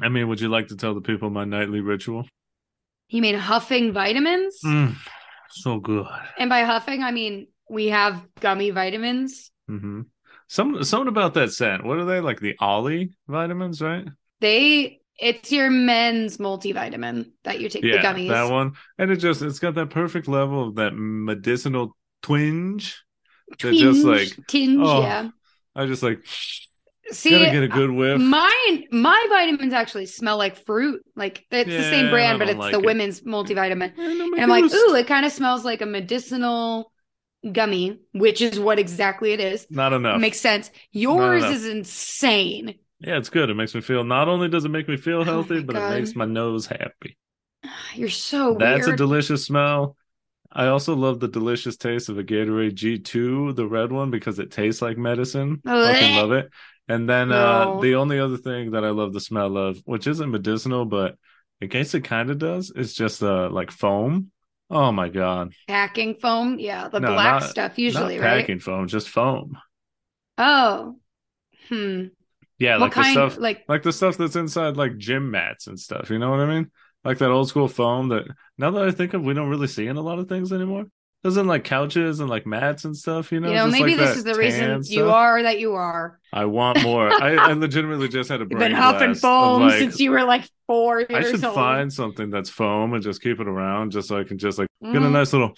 I mean, would you like to tell the people my nightly ritual? You mean huffing vitamins? Mm, so good. And by huffing, I mean we have gummy vitamins. hmm Some something about that scent. What are they like? The OLLY vitamins, right? They it's your men's multivitamin that you take the Yeah, gummies. that one. And it just it's got that perfect level of that medicinal twinge. Twinge, just like tinge, oh, yeah. I just like See, gotta get a good whiff. mine, my vitamins actually smell like fruit. Like it's the same brand, but it's like the it. women's multivitamin. And I'm like, ooh, it kind of smells like a medicinal gummy, which is what exactly it is. Not enough. Makes sense. Yours is insane. yeah, it's good. It makes me feel. Not only does it make me feel Oh healthy, my but God. it makes my nose happy. You're so That's a delicious smell. I also love the delicious taste of a Gatorade G2, the red one, because it tastes like medicine. Fucking love it. And then uh, the only other thing that I love the smell of, which isn't medicinal, but in case it kind of does, is just uh, like foam. Oh my god! Packing foam, yeah, the No, black not- stuff usually, right? packing foam, just foam. Oh, hmm. Yeah, what like kind? the stuff, like like the stuff that's inside like gym mats and stuff. You know what I mean? Like that old school foam that now that I think of, we don't really see in a lot of things anymore. Doesn't like couches and like mats and stuff. You know, you know, just maybe like this is the reason you stuff. are that you are. I want more. I, I legitimately just had a You've brain been huffing foam like, since you were like four years old. I should old. find something that's foam and just keep it around, just so I can just like get a Mhm. nice little.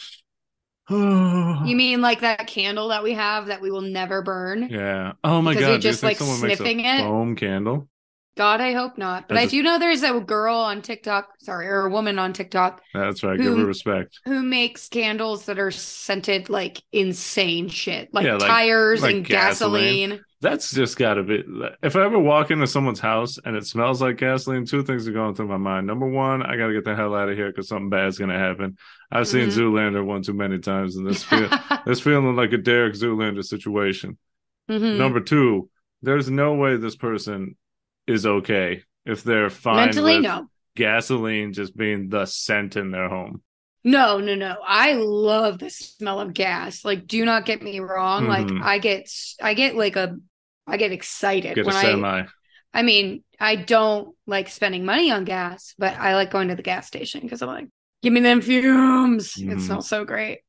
You mean like that candle that we have that we will never burn? Yeah. Oh my god! you just, like, someone makes a sniffing it? foam candle? God, I hope not. But I I, do know there's a girl on TikTok, sorry, or a woman on TikTok That's right. Give Who- her respect. who makes candles that are scented like insane shit, like Yeah, like- tires like and gasoline. gasoline. That's just got to be. If I ever walk into someone's house and it smells like gasoline, two things are going through my mind. Number one, I got to get the hell out of here because something bad's going to happen. I've seen Mhm. Zoolander one too many times, and this feel, this feeling like a Derek Zoolander situation. Mhm. Number two, there's no way this person is okay if they're fine Mentally, no. gasoline just being the scent in their home. No, no, no. I love the smell of gas. Like, do not get me wrong. Like, Mhm. I get, I get like a, I get excited Get when I. I mean, I don't like spending money on gas, but I like going to the gas station because I'm like, give me them fumes. It Mhm. smells so great.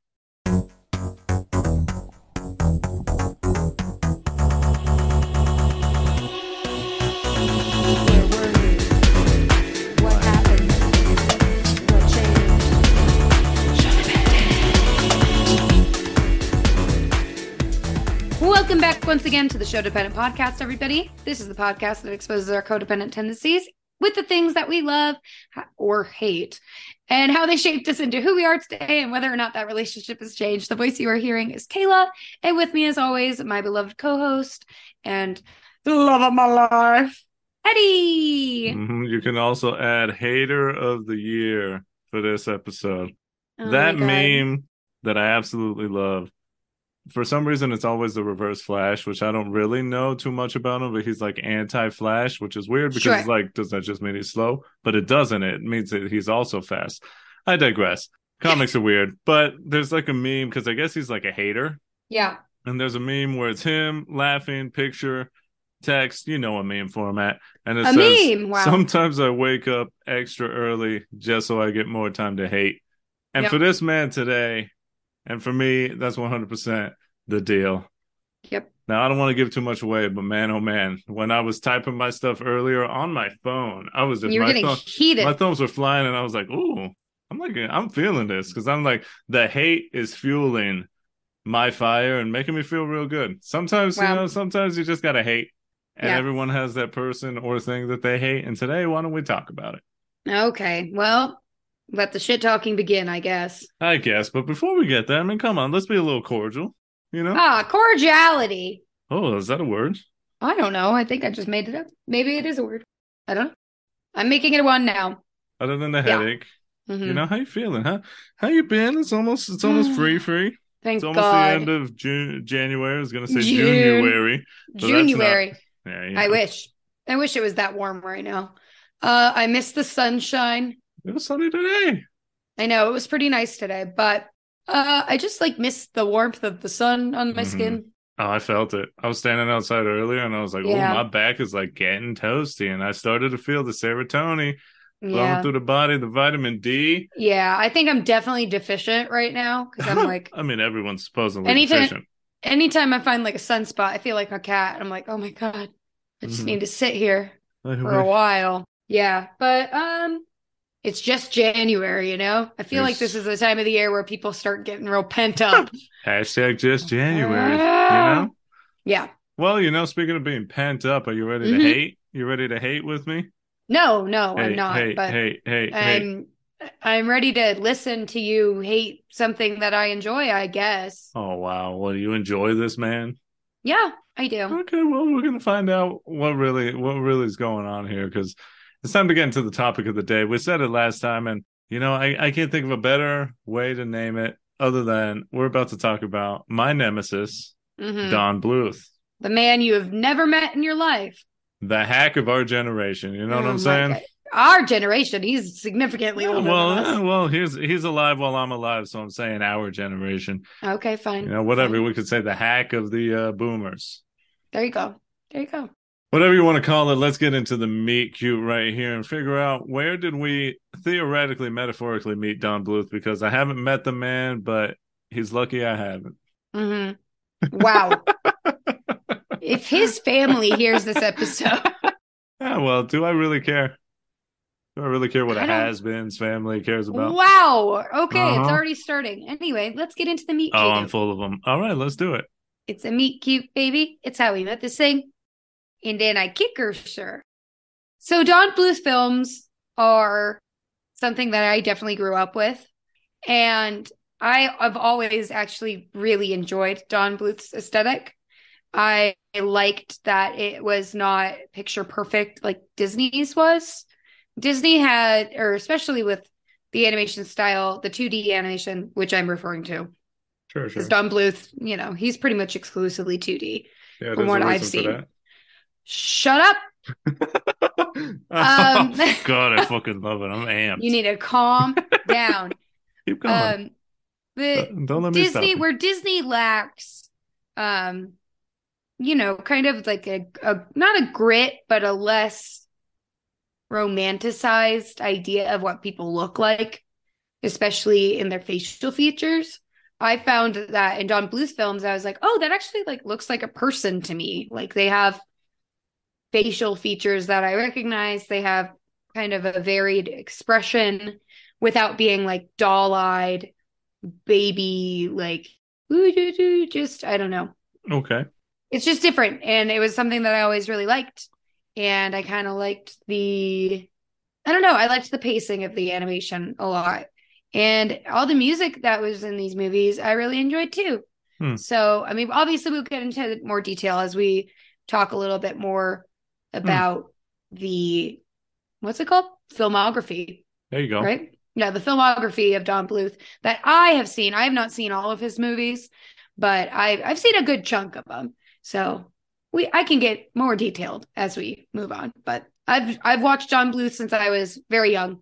Once again to the Show Dependent Podcast, everybody. This is the podcast that exposes our codependent tendencies with the things that we love or hate and how they shaped us into who we are today and whether or not that relationship has changed. The voice you are hearing is Kayla, and with me, as always, my beloved co host and the love of my life, Eddie. Mhm. You can also add hater of the year for this episode. Oh that meme that I absolutely love. For some reason, it's always the reverse Flash, which I don't really know too much about him, but he's like anti Flash, which is weird because Sure. it's like, does that just mean he's slow? But it doesn't. It means that he's also fast. I digress. Comics are weird, but there's like a meme because I guess he's like a hater. Yeah. And there's a meme where it's him laughing, picture, text, you know, a meme format. And it A says, meme, wow. Sometimes I wake up extra early just so I get more time to hate. And Yep. for this man today, and for me, that's 100% the deal. Yep. Now, I don't want to give too much away, but man, oh man, when I was typing my stuff earlier on my phone, I was just, You were my, getting thumb- heated. my thumbs were flying, and I was like, ooh, I'm like, I'm feeling this because I'm like, the hate is fueling my fire and making me feel real good. Sometimes, Wow. you know, sometimes you just got to hate, and Yeah. everyone has that person or thing that they hate. And today, why don't we talk about it? Okay. Well, let the shit talking begin, I guess. I guess, but before we get there, I mean, come on, let's be a little cordial, you know? Ah, cordiality. Oh, is that a word? I don't know. I think I just made it up. Maybe it is a word. I don't know. I'm making it one now. Other than the Yeah. headache, Mhm. you know, how you feeling, huh? How you been? It's almost, it's almost free, free. Thank It's almost God. the end of June, January. I was gonna say June. January. that's not- January. Yeah, I wish. I wish it was that warm right now. Uh, I miss the sunshine. It was sunny today. I know it was pretty nice today, but uh, I just like missed the warmth of the sun on my Mhm. skin. Oh, I felt it. I was standing outside earlier and I was like, Yeah. oh, my back is like getting toasty. And I started to feel the serotonin flowing Yeah. through the body, the vitamin D. Yeah. I think I'm definitely deficient right now because I'm like, I mean, everyone's supposedly Anytime- deficient. anytime I find like a sunspot, I feel like a cat. I'm like, oh my God, I just Mhm. need to sit here for a while. Yeah. But, um, it's just January, you know? I feel like this is the time of the year where people start getting real pent up. Hashtag just January, you Ah. know? yeah. Well, you know, speaking of being pent up, are you ready Mhm. to hate? You ready to hate with me? No, no, hey, I'm not. hey, but hey, hey, hey. I'm I'm ready to listen to you hate something that I enjoy, I guess. Oh, wow. Well, do you enjoy this, man? Yeah, I do. Okay, well, we're gonna find out what really what really is going on here because it's time to get into the topic of the day. We said it last time, and you know, I, I can't think of a better way to name it other than we're about to talk about my nemesis, Mhm. Don Bluth, The man you have never met in your life. the hack of our generation. You know what Oh I'm saying? God. Our generation, he's significantly older well, well, he's he's alive while I'm alive, so I'm saying our generation. Okay, fine. You know, whatever Fine. we could say, the hack of the uh, boomers. There you go. There you go. Whatever you want to call it let's get into the meet cute right here and figure out where did we theoretically metaphorically meet don bluth because i haven't met the man but he's lucky i haven't hmm Wow. if his family hears this episode, yeah well do i really care do i really care what a has-beens family cares about wow. Okay, it's Uh-huh. already starting. Anyway, let's get into the meet oh i'm full of them all right let's do it It's a meet cute baby. It's how we met this thing. And then I kick her, sir. So Don Bluth films are something that I definitely grew up with. And I have always actually really enjoyed Don Bluth's aesthetic. I liked that it was not picture perfect like Disney's was. Disney had, or especially with the animation style, the 2D animation, which I'm referring to, sure sure Don Bluth, you know, he's pretty much exclusively 2D. yeah, from what I've seen. Shut up. Um, oh, god i fucking love it i'm amped You need to calm down. keep going Um, the don't let me Disney, where Disney lacks, um, you know, kind of like a, a not a grit, but a less romanticized idea of what people look like, especially in their facial features. I found that in Don Bluth films, I was like, oh, that actually like looks like a person to me. Like they have facial features that I recognize. They have kind of a varied expression without being like doll-eyed baby like ooh, doo, doo, just I don't know. okay It's just different and it was something that I always really liked and I kind of liked the I don't know, I liked the pacing of the animation a lot. And all the music that was in these movies I really enjoyed too. Hmm. So, I mean, obviously we'll get into more detail as we talk a little bit more Hmm. about the what's it called? Filmography there you go right? Yeah, the filmography of Don Bluth that I have seen. I have not seen all of his movies, but I I've seen a good chunk of them. So we I can get more detailed as we move on. But I've I've watched Don Bluth since I was very young,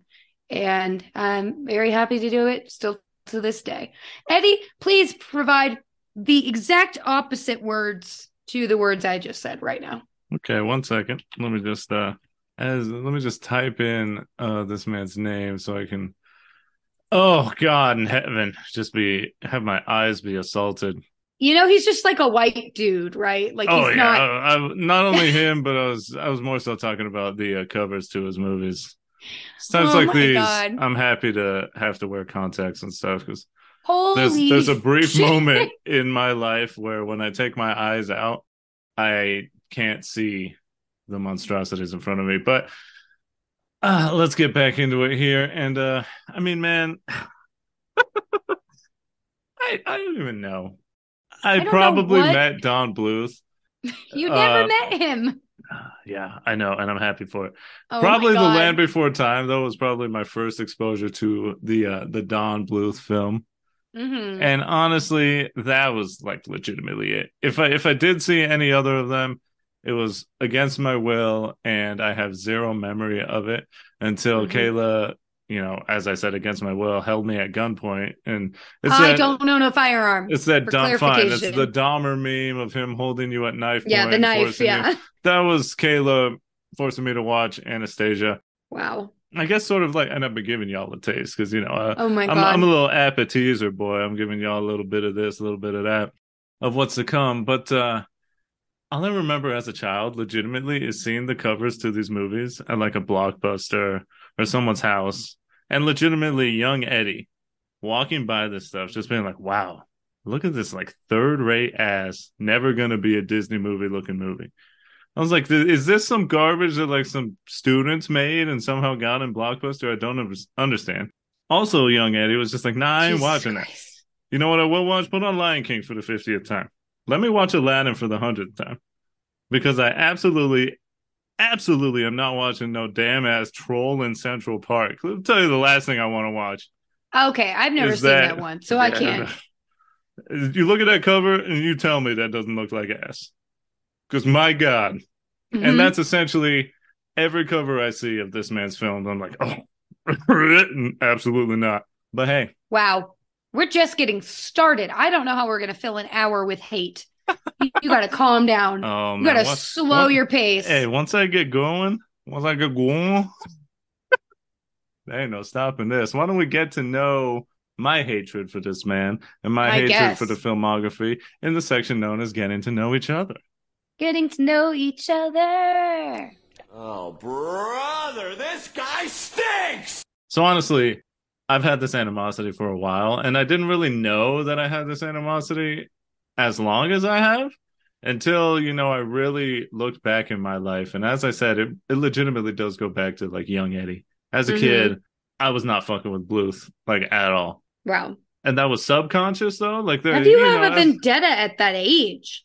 and I'm very happy to do it still to this day. Eddie, please provide the exact opposite words to the words I just said right now. Okay, one second. Let me just uh as let me just type in uh this man's name so I can Oh God in heaven, just be have my eyes be assaulted. You know, he's just like a white dude, right? Like oh he's yeah, not I, I, not only him, but I was I was more so talking about the uh, covers to his movies. Times Oh like these, God. I'm happy to have to wear contacts and stuff because there's there's a brief shit. moment in my life where when I take my eyes out, I can't see the monstrosities in front of me. But uh, let's get back into it here. And uh, I mean, man, I I don't even know. I, know probably met Don Bluth. You never Uh, met him. Yeah, I know, and I'm happy for it. Oh probably the Land Before Time, though, was probably my first exposure to the uh, the Don Bluth film. Mhm. And honestly, that was like legitimately it. If I if I did see any other of them, it was against my will, and I have zero memory of it until Mhm. Kayla you know, as I said, against my will, held me at gunpoint. And it's I that, don't own a firearm. It's that dumb fine. It's the Dahmer meme of him holding you at knife Yeah, the knife. Yeah. You. That was Kayla forcing me to watch Anastasia. Wow. I guess sort of like, I've been giving y'all a taste because, you know, uh, oh my God. I'm, I'm a little appetizer boy. I'm giving y'all a little bit of this, a little bit of that, of what's to come. But uh all I remember as a child, legitimately, is seeing the covers to these movies at like a blockbuster or someone's house, and legitimately young Eddie walking by this stuff, just being like, "Wow, look at this like third rate ass, never gonna be a Disney movie looking movie." I was like, "Is this some garbage that like some students made and somehow got in Blockbuster?" I don't understand. Also, young Eddie was just like, "Nah, I ain't Jesus watching Christ. that." You know what I will watch? Put on Lion King for the fiftieth time. Let me watch Aladdin for the hundredth time because I absolutely, absolutely am not watching no damn ass troll in Central Park. Let me tell you the last thing I want to watch. Okay, I've never seen that, that, one, so yeah, I can't. You look at that cover and you tell me that doesn't look like ass. Because my God. Mm-hmm. And that's essentially every cover I see of this man's films. I'm like, oh, absolutely not. But hey. Wow. We're just getting started. I don't know how we're going to fill an hour with hate. you, you got to calm down. Oh, you got to slow what, your pace. Hey, once I get going, once I get going, there ain't no stopping this. Why don't we get to know my hatred for this man and my I hatred guess. for the filmography in the section known as Getting to Know Each Other? Getting to know each other. Oh, brother, this guy stinks! So, honestly, I've had this animosity for a while, and I didn't really know that I had this animosity as long as I have until you know I really looked back in my life. And as I said, it, it legitimately does go back to like young Eddie. As a mm-hmm. kid, I was not fucking with Bluth like at all. Wow. And that was subconscious though. Like, have you, you have know, a vendetta at that age?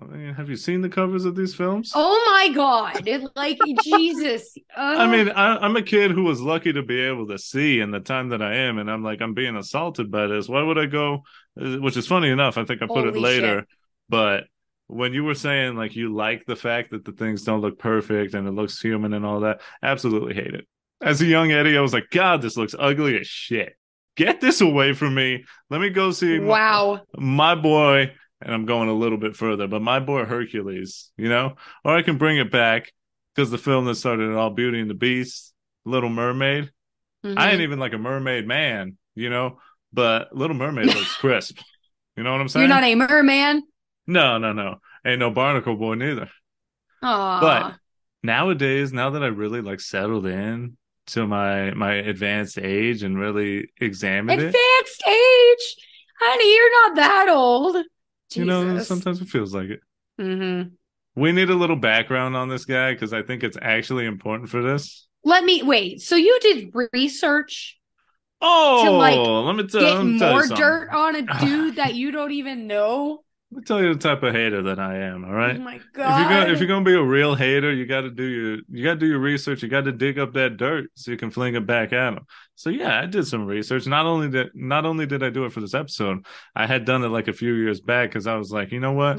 I mean, have you seen the covers of these films? Oh my god! like Jesus. Uh... I mean, I, am a kid who was lucky to be able to see in the time that I am, and I'm like, I'm being assaulted by this. Why would I go? Uh, which is funny enough. I think I put Holy it later, shit. but when you were saying like you like the fact that the things don't look perfect and it looks human and all that, absolutely hate it. As a young Eddie, I was like, God, this looks ugly as shit. Get this away from me. Let me go see. Wow, my, my boy and I'm going a little bit further, but my boy Hercules, you know, or I can bring it back because the film that started it all, Beauty and the Beast, Little Mermaid. Mm-hmm. I ain't even like a mermaid man, you know, but Little Mermaid looks crisp. You know what I'm saying? You're not a merman. No, no, no. Ain't no barnacle boy neither. Aww. But nowadays, now that I really like settled in to my my advanced age and really examined advanced it. Advanced age, honey, you're not that old. Jesus. You know, sometimes it feels like it. Mm-hmm. We need a little background on this guy because I think it's actually important for this. Let me wait. So you did research? Oh, to like let me tell, get let me more tell dirt on a dude that you don't even know. Let me tell you the type of hater that I am. All right. Oh my god! If you're gonna if you're gonna be a real hater, you got to do your you got to do your research. You got to dig up that dirt so you can fling it back at him. So yeah, I did some research. Not only did not only did I do it for this episode, I had done it like a few years back because I was like, you know what,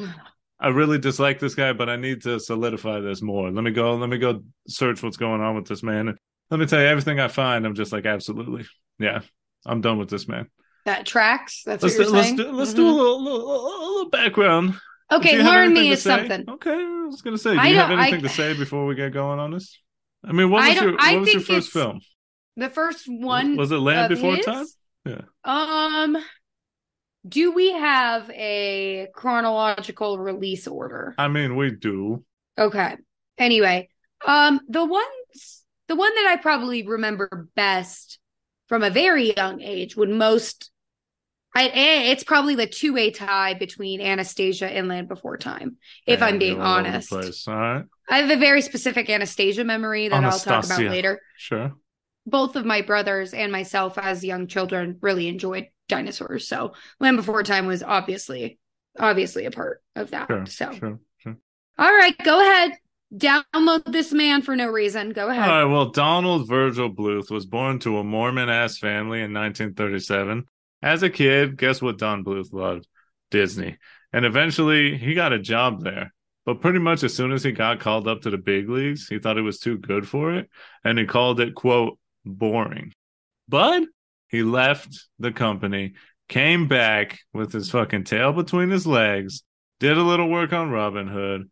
I really dislike this guy, but I need to solidify this more. Let me go. Let me go search what's going on with this man. And let me tell you, everything I find, I'm just like, absolutely, yeah, I'm done with this man. That tracks. That's let's what you're do, saying. Let's do, let's mm-hmm. do a little, little, little background Okay, learn me is something. Okay, I was gonna say, do you have anything I, to say before we get going on this? I mean, what was your what was your first film? The first one was it Land Before his? Time? Yeah. Um, do we have a chronological release order? I mean, we do. Okay. Anyway, um, the ones, the one that I probably remember best from a very young age would most I, it's probably the two way tie between Anastasia and Land Before Time, if I'm being honest. All right. I have a very specific Anastasia memory that Anastasia. I'll talk about later. Sure. Both of my brothers and myself, as young children, really enjoyed dinosaurs. So Land Before Time was obviously, obviously a part of that. Sure, so, sure, sure. all right, go ahead. Download this man for no reason. Go ahead. All right. Well, Donald Virgil Bluth was born to a Mormon ass family in 1937. As a kid, guess what Don Bluth loved? Disney. And eventually he got a job there. But pretty much as soon as he got called up to the big leagues, he thought it was too good for it. And he called it, quote, boring. But he left the company, came back with his fucking tail between his legs, did a little work on Robin Hood,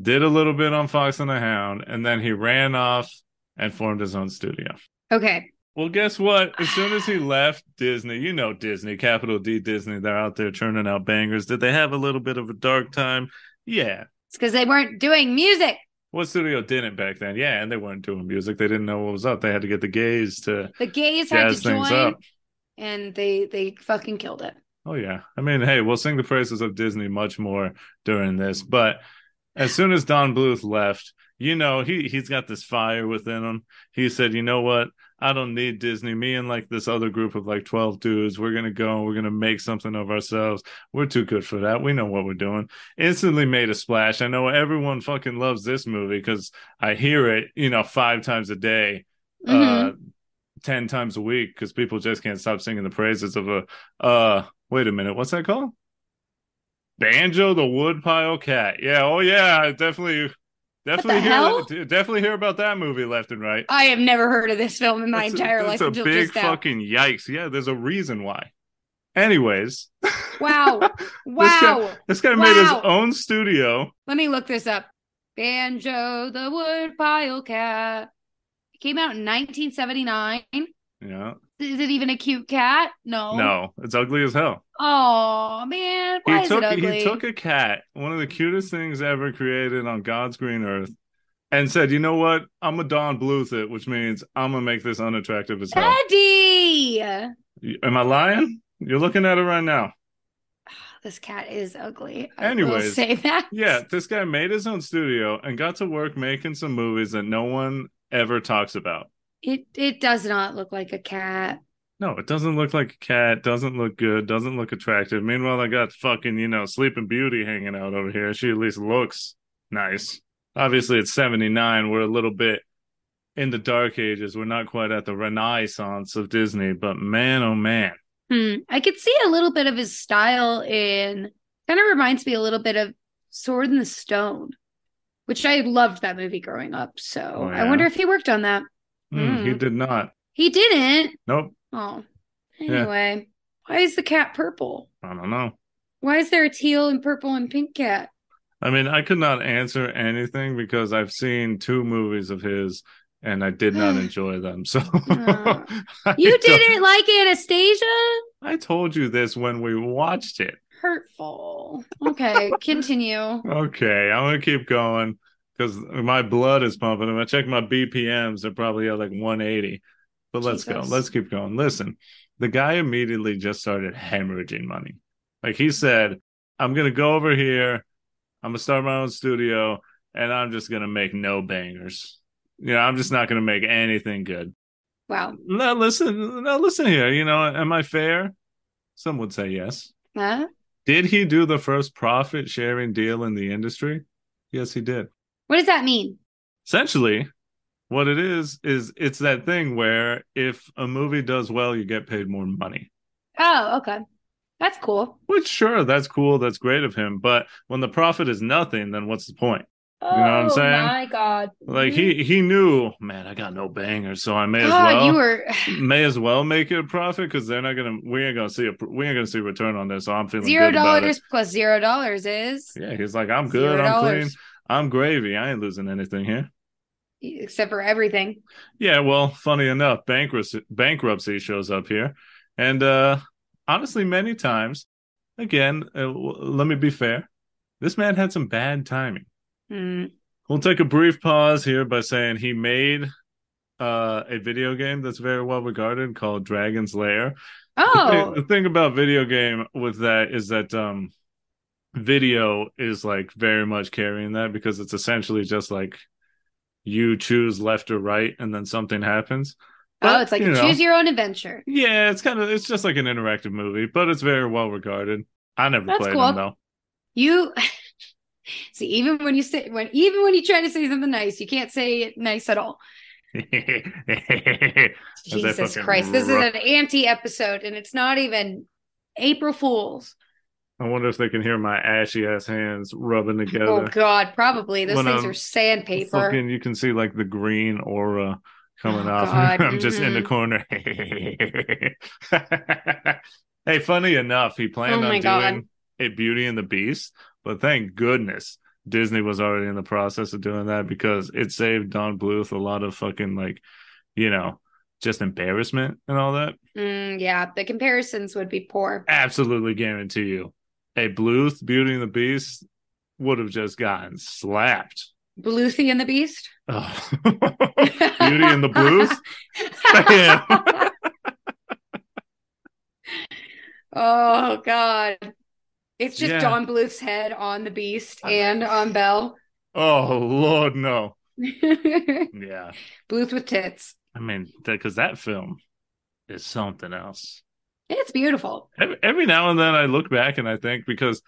did a little bit on Fox and the Hound, and then he ran off and formed his own studio. Okay. Well, guess what? As soon as he left Disney, you know Disney, capital D Disney, they're out there churning out bangers. Did they have a little bit of a dark time? Yeah. It's because they weren't doing music. What studio didn't back then? Yeah, and they weren't doing music. They didn't know what was up. They had to get the gays to The gays had to join, up. and they they fucking killed it. Oh yeah. I mean, hey, we'll sing the praises of Disney much more during this. But as soon as Don Bluth left, you know, he he's got this fire within him. He said, "You know what? I don't need Disney. Me and like this other group of like 12 dudes, we're going to go and we're going to make something of ourselves. We're too good for that. We know what we're doing." Instantly made a splash. I know everyone fucking loves this movie cuz I hear it, you know, 5 times a day. Uh Mhm. 10 times a week because people just can't stop singing the praises of a uh wait a minute what's that called banjo the woodpile cat yeah oh yeah I definitely definitely hear definitely hear about that movie left and right I have never heard of this film in my That's a- entire that's life It's a big fucking yikes yeah there's a reason why anyways Wow. guy- Wow. this guy made his own studio Let me look this up. Banjo the Woodpile Cat. It came out in 1979. yeah Is it even a cute cat? No. no it's ugly as hell Oh man, why he took he took a cat, one of the cutest things ever created on God's green earth, and said, "You know what? I'm a Don Bluth it, which means I'm gonna make this unattractive as hell." Eddie. Am I lying? You're looking at it right now. This cat is ugly. I Anyways, say that. Yeah, this guy made his own studio and got to work making some movies that no one ever talks about. It it does not look like a cat. No, it doesn't look like a cat, doesn't look good, doesn't look attractive. Meanwhile, I got fucking, you know, Sleeping Beauty hanging out over here. She at least looks nice. Obviously, it's 79. We're a little bit in the dark ages. We're not quite at the renaissance of Disney, but man, oh man. Hmm. I could see a little bit of his style in kind of reminds me a little bit of Sword in the Stone, which I loved that movie growing up. So Oh, I wonder if he worked on that. Hmm, He Mm. did not. He didn't. Nope. Oh. Yeah. Anyway, why is the cat purple? I don't know. Why is there a teal and purple and pink cat? I mean, I could not answer anything because I've seen two movies of his and I did not enjoy them. So. I You didn't like Anastasia? I told you this when we watched it. Hurtful. Okay, continue. Okay, I'm gonna keep going because my blood is pumping. If I check my BPMs, they're probably at like 180. But let's go. Let's keep going. Listen, the guy immediately just started hemorrhaging money. Like he said, I'm gonna go over here. I'm gonna start my own studio, and I'm just gonna make no bangers. You know, I'm just not gonna make anything good. Wow. Now listen, now listen here. You know, am I fair? Some would say yes. Huh? Did he do the first profit sharing deal in the industry? Yes, he did. What does that mean? Essentially, what it is is it's that thing where if a movie does well, you get paid more money. Oh, okay. That's cool. Which sure, that's cool, that's great of him, but when the profit is nothing, then what's the point? Oh know what I'm oh saying? my god. Like he he knew, man, I got no bangers, so I may as God, well you were may as well make it a profit because they're not gonna we ain't gonna see a we ain't gonna see a return on this. So I'm feeling zero good about it. dollars plus zero dollars is Yeah, he's like, I'm good, I'm clean. I'm gravy. I ain't losing anything here. Except for everything. Yeah, well, funny enough, bankruptcy bankruptcy shows up here, and uh honestly, many times, again, uh, let me be fair, this man had some bad timing. Hmm. We'll take a brief pause here by saying he made uh a video game that's very well regarded called Dragon's Lair. The Oh, thing- the thing about video game with that is that um video is like very much carrying that because it's essentially just like you choose left or right and then something happens. oh, it's like you know, choose your own adventure. Yeah, it's kind of it's just like an interactive movie, but it's very well regarded. I never That's played cool. them though. You see, even when you say when even when you try to say something nice, you can't say it nice at all. Jesus Christ, this is an anti episode, and it's not even April Fools. I wonder if they can hear my ashy ass hands rubbing together. Oh God, probably those When things I'm are sandpaper. Fucking, you can see like the green aura coming Oh, off. I'm just in the mhm. corner. hey, funny enough, he planned Oh on doing God. a Beauty and the Beast, but thank goodness Disney was already in the process of doing that because it saved Don Bluth a lot of fucking like, you know, just embarrassment and all that. Mm, yeah, the comparisons would be poor. Absolutely guarantee you, a Bluth Beauty and the Beast would have just gotten slapped. Bluethy and the Beast. Oh. Beauty and the Bluth. Oh God. It's just Yeah. Don Bluth's head on the Beast and on Belle. Oh Lord, no. Yeah. Bluth with tits. I mean, because that film is something else. It's beautiful. Every, now and then, I look back and I think because,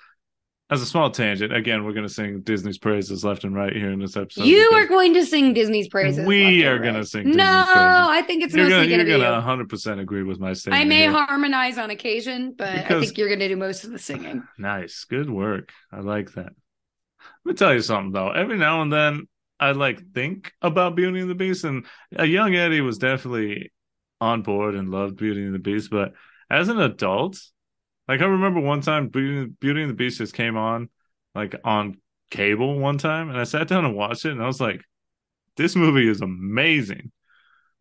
as a small tangent, again, we're going to sing Disney's praises left and right here in this episode. you are going to sing Disney's praises. We are gonna right. sing No, Disney's praises. I think it's You're mostly going to you're gonna you. 100 percent agree with my statement. I may here. harmonize on occasion, but I think you're going to do most of the singing. Nice, good work. I like that. Let me tell you something though. Every now and then, I like think about Beauty and the Beast, and a young Eddie was definitely on board and loved Beauty and the Beast. But as an adult, like I remember one time, Beauty, Beauty and the Beast just came on, like on cable one time, and I sat down and watched it, and I was like, "This movie is amazing."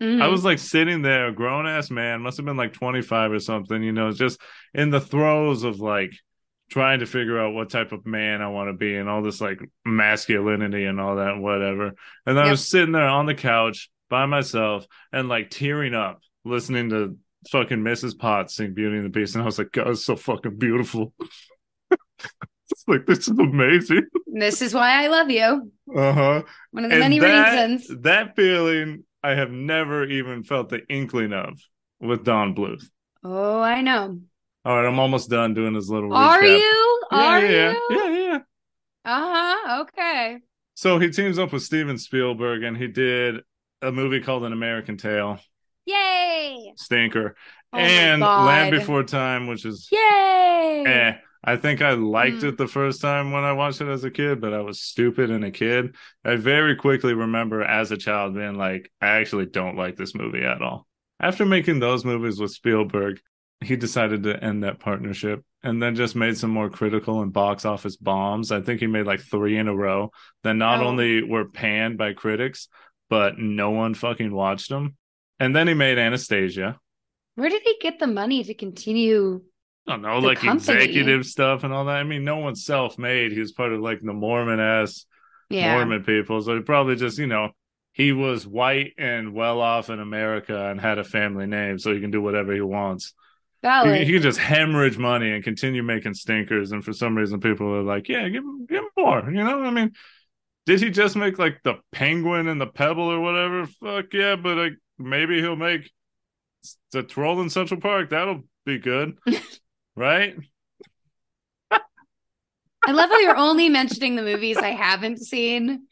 Mhm. I was like sitting there, grown ass man, must have been like 25 or something, you know, just in the throes of like trying to figure out what type of man I want to be and all this like masculinity and all that, whatever. And I was sitting there on the couch by myself and like tearing up listening to fucking Mrs. Potts sing Beauty and the Beast. And I was like, God, it's so fucking beautiful. it's like, this is amazing. This is why I love you. Uh huh. One of the And many that, reasons. That feeling I have never even felt the inkling of with Don Bluth. Oh, I know. All right, I'm almost done doing this little Are recap. you? Yeah, Are yeah, you? yeah, yeah, yeah. Uh huh. Okay. So he teams up with Steven Spielberg and he did a movie called An American Tail, Yay! stinker, Oh and Land Before Time, which is Yay! eh. I think I liked Mm. it the first time when I watched it as a kid, but I was stupid and a kid. I very quickly remember as a child being like, I actually don't like this movie at all. After making those movies with Spielberg, he decided to end that partnership and then just made some more critical and box office bombs. I think he made like three in a row that not Oh. only were panned by critics, but no one fucking watched them. And then he made Anastasia. Where did he get the money to continue? I don't know, like company. executive stuff and all that. I mean, no one's self made. He was part of like the Mormon ass Yeah. Mormon people. So he probably just, you know, he was white and well off in America and had a family name, so he can do whatever he wants. He, he can just hemorrhage money and continue making stinkers. And for some reason, people are like, yeah, give him, give him more. You know, I mean, did he just make like the penguin and the pebble or whatever? Fuck yeah, but like maybe he'll make the troll in Central Park. That'll be good, right? I love how you're only mentioning the movies I haven't seen.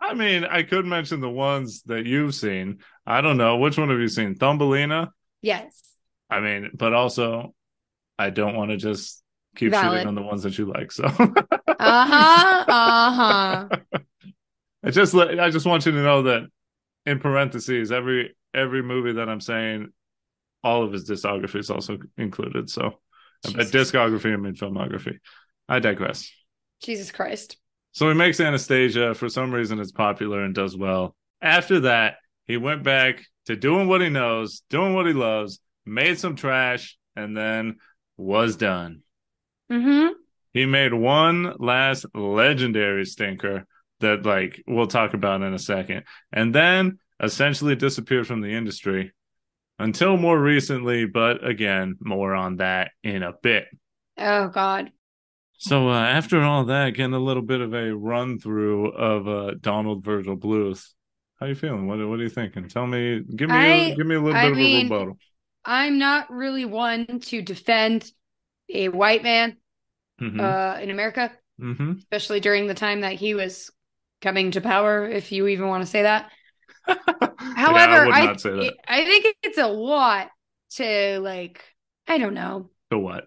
I mean, I could mention the ones that you've seen. I don't know. Which one have you seen? Thumbelina? Yes. I mean, but also, I don't want to just keep Valid. shitting on the ones that you like. So Uh huh. Uh huh. I just let I just want you to know that in parentheses, every every movie that I'm saying, all of his discography is also included. So Jesus. discography, I mean filmography. I digress. Jesus Christ. So he makes Anastasia. For some reason, it's popular and does well. After that, he went back to doing what he knows, doing what he loves, made some trash, and then was done. Mm-hmm. He made one last legendary stinker that, like, we'll talk about in a second, and then essentially disappeared from the industry until more recently. But again, more on that in a bit. Oh God. So uh, after all that, getting a little bit of a run through of uh, Donald Virgil Bluth. How you feeling? What what are you thinking? Tell me, give me a, I- give me a little I bit mean- of a rebuttal. I'm not really one to defend a white man hmm uh, in America, hmm especially during the time that he was coming to power, if you even want to say that. However, I would I, say that. I think it's a lot to like, I don't know. So what?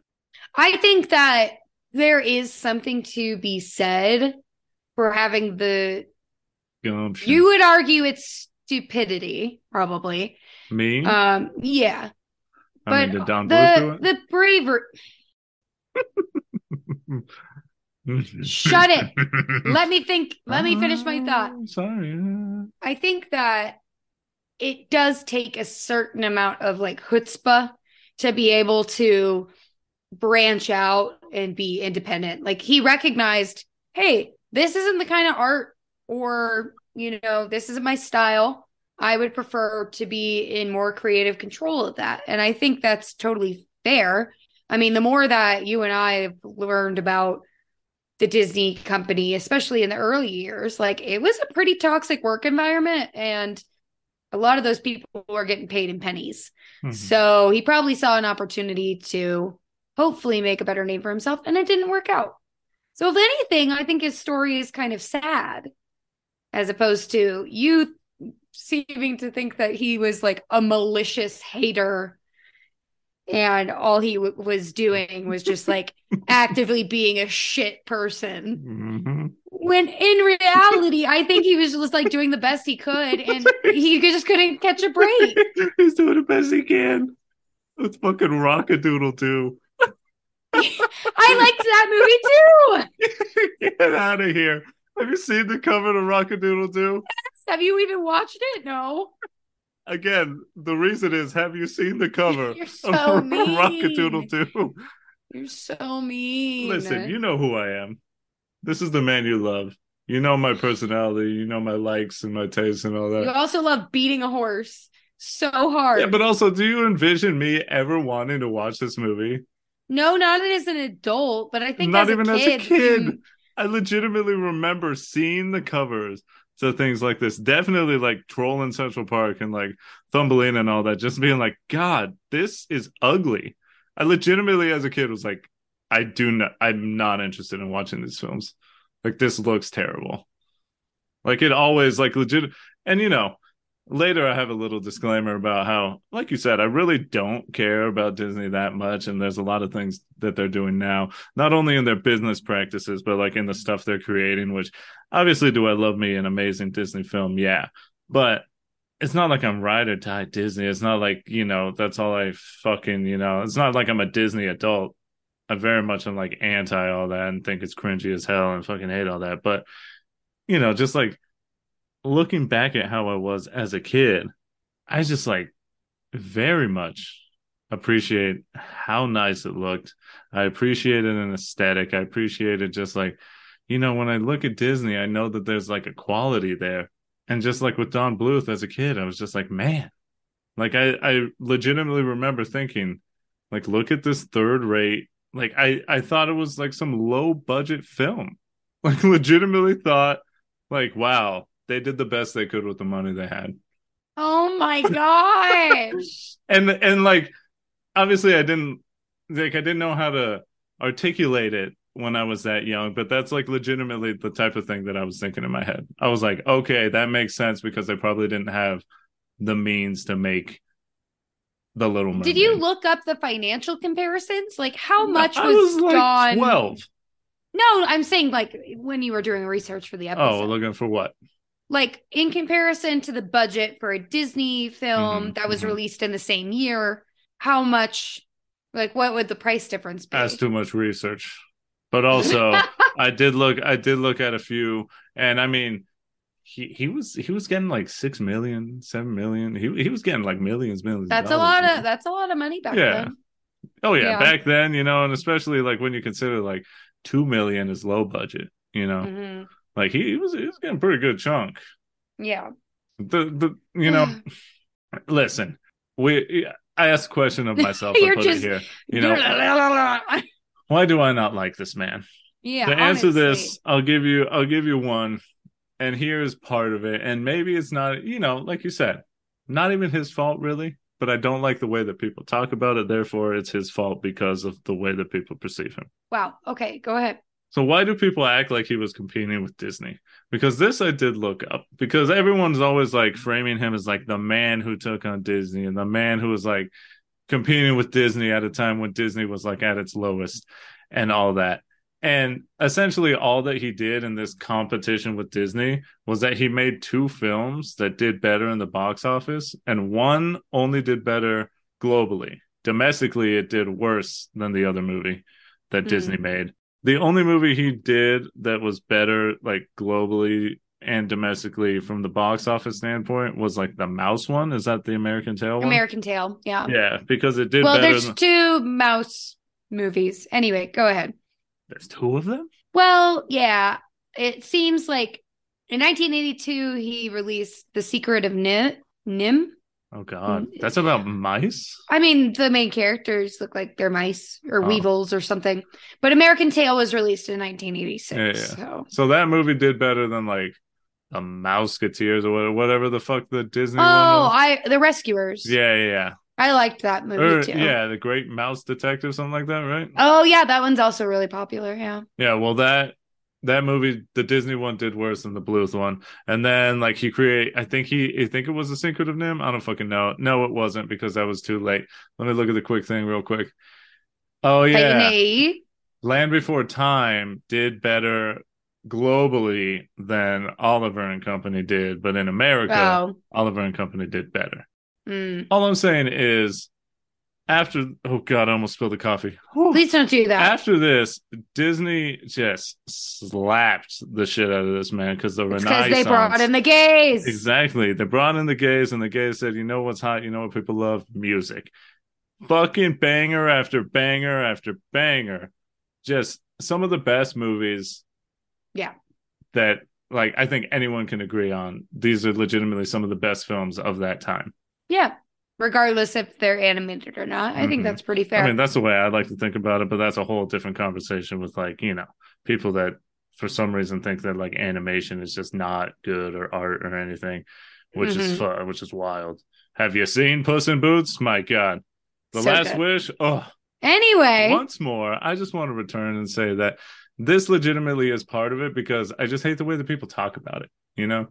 I think that there is something to be said for having the Gumption. you would argue it's stupidity, probably. Me? Um, yeah. I but mean, the the bravery. Shut it. Let me think. Let me finish my thought. Oh, Sorry. I think that it does take a certain amount of like chutzpah to be able to branch out and be independent. Like he recognized, hey, this isn't the kind of art or, you know, this isn't my style. I would prefer to be in more creative control of that. And I think that's totally fair. I mean, the more that you and I have learned about the Disney company, especially in the early years, like it was a pretty toxic work environment. And a lot of those people were getting paid in pennies. Mhm. So he probably saw an opportunity to hopefully make a better name for himself, and it didn't work out. So, if anything, I think his story is kind of sad as opposed to you seeming to think that he was like a malicious hater and all he w- was doing was just like actively being a shit person. Mhm. When in reality, I think he was just like doing the best he could and he just couldn't catch a break. He's doing the best he can. It's fucking Rock-a-Doodle too. I liked that movie too. Get out of here. Have you seen the cover of Rock-a-Doodle 2? Have you even watched it? No. Again, the reason is have you seen the cover You're so of mean. Rock-a-Doodle 2? You're so mean. Listen, you know who I am. This is the man you love. You know my personality, you know my likes and my tastes and all that. You also love beating a horse so hard. Yeah, but also, do you envision me ever wanting to watch this movie? no, not as an adult, but I think Not even a as a kid, kid. you- I legitimately remember seeing the covers to things like this. Definitely like Troll in Central Park and like Thumbelina and all that. Just being like, God, this is ugly. I legitimately, as a kid, was like, I do not. I'm not interested in watching these films. Like this looks terrible. Like it always like legit. And you know, later I have a little disclaimer about how, like you said, I really don't care about Disney that much. And there's a lot of things that they're doing now not only in their business practices, but like in the stuff they're creating, which obviously do I love me an amazing Disney film? Yeah. But it's not like I'm ride or die Disney. It's not like, you know, that's all I fucking, you know, it's not like I'm a Disney adult. I very much am like anti all that and think it's cringy as hell and fucking hate all that. But, you know, just like looking back at how I was as a kid, I just like very much appreciate how nice it looked. I appreciated an aesthetic. I appreciated just like, you know, when I look at Disney, I know that there's like a quality there. And just like with Don Bluth as a kid, I was just like, man, like I, I legitimately remember thinking, like, look at this third rate. Like I, I thought it was like some low budget film. Like legitimately thought, like, wow, they did the best they could with the money they had. Oh my gosh. and and like obviously i didn't like i didn't know how to articulate it when i was that young but that's like legitimately the type of thing that i was thinking in my head i was like okay that makes sense because they probably didn't have the means to make the little mermaid. Did you look up the financial comparisons? Like how much I was, was like Dawn? 12 No, I'm saying like when you were doing research for the oh, episode. oh looking for what like in comparison to the budget for a Disney film Mhm, that was mhm. released in the same year, how much like what would the price difference be? that's too much research but also i did look i did look at a few and i mean he he was he was getting like six million seven million he, he was getting like millions millions that's a lot of that's a lot of money back Yeah. then. Oh yeah, Yeah. back then, you know, and especially like when you consider like two million is low budget, you know, Mhm. Like he, he was he was getting a pretty good chunk. Yeah. The the you know, mm. listen, we I asked a question of myself. You're just- here. You know, why do I not like this man? yeah. to answer honestly. this, I'll give you I'll give you one, and here's part of it. And maybe it's not, you know, like you said, not even his fault really. But I don't like the way that people talk about it. Therefore, it's his fault because of the way that people perceive him. Wow. Okay, go ahead. So why do people act like he was competing with Disney? Because this I did look up. Because everyone's always like framing him as like the man who took on Disney and the man who was like competing with Disney at a time when Disney was like at its lowest and all that. And essentially, all that he did in this competition with Disney was that he made two films that did better in the box office, and one only did better globally. Domestically, it did worse than the other movie that Mhm. Disney made. The only movie he did that was better, like globally and domestically from the box office standpoint, was like the Mouse one. Is that the American Tail one? American Tail. Yeah. Yeah, because it did well, there's Than... two mouse movies. Anyway, go ahead. There's two of them. Well, yeah. It seems like in 1982 he released The Secret of NIMH. NIMH. Oh God, Mm, that's about mice. I mean, the main characters look like they're mice or Oh. weevils or something. But American Tail was released in 1986. Yeah, yeah. So So that movie did better than like the Mouseketeers or whatever, the fuck the Disney one Oh. I the Rescuers. Yeah, yeah, yeah. I liked that movie Or, too. yeah, the Great Mouse Detective, something like that, right? Oh yeah, that one's also really popular. Yeah. Yeah, well that that movie, the Disney one, did worse than the Bluth one. And then like he create, I think he, I think it was the Secret of NIMH. I don't fucking know. No, it wasn't because that was too late. Let me look at the quick thing real quick. Oh yeah, AE. Land Before Time did better globally than Oliver and Company did, but in America, Oh. Oliver and Company did better. Mm. All I'm saying is, after oh god, I almost spilled the coffee. Please don't do that. After this, Disney just slapped the shit out of this man because the It's Renaissance. because they brought in the gays. Exactly. They brought in the gays, and the gays said, "You know what's hot? You know what people love? Music. Fucking banger after banger after banger. Just some of the best movies. Yeah. That like I think anyone can agree on. These are legitimately some of the best films of that time. Yeah. Regardless if they're animated or not. I think Mhm. that's pretty fair. I mean, that's the way I like to think about it, but that's a whole different conversation with like, you know, people that for some reason think that like animation is just not good or art or anything, which is Mhm. fun, which is wild. Have you seen Puss in Boots? My God. The So Last good. Wish? Oh, anyway. once more, I just want to return and say that this legitimately is part of it because I just hate the way that people talk about it, you know?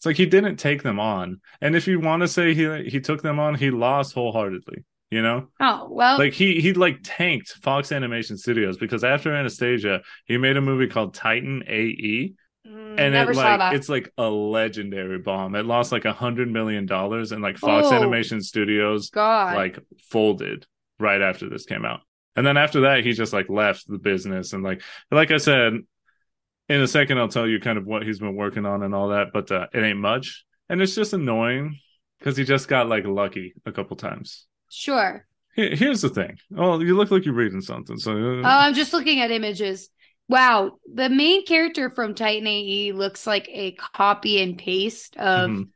It's like he didn't take them on. And if you want to say he he took them on, he lost wholeheartedly, you know? Oh, well. like he he like tanked Fox Animation Studios because after Anastasia, he made a movie called Titan AE, mm, and it like it's like a legendary bomb. It lost like a hundred million dollars, and like Fox Oh. Animation Studios God. like folded right after this came out. And then after that, he just like left the business and like like I said, in a second I'll tell you kind of what he's been working on and all that, but uh, it ain't much, and it's just annoying because he just got like lucky a couple times. sure. Here- Here's the thing. Oh, you look like you're reading something. So uh, Oh, I'm just looking at images. Wow. The main character from Titan AE looks like a copy and paste of Mhm.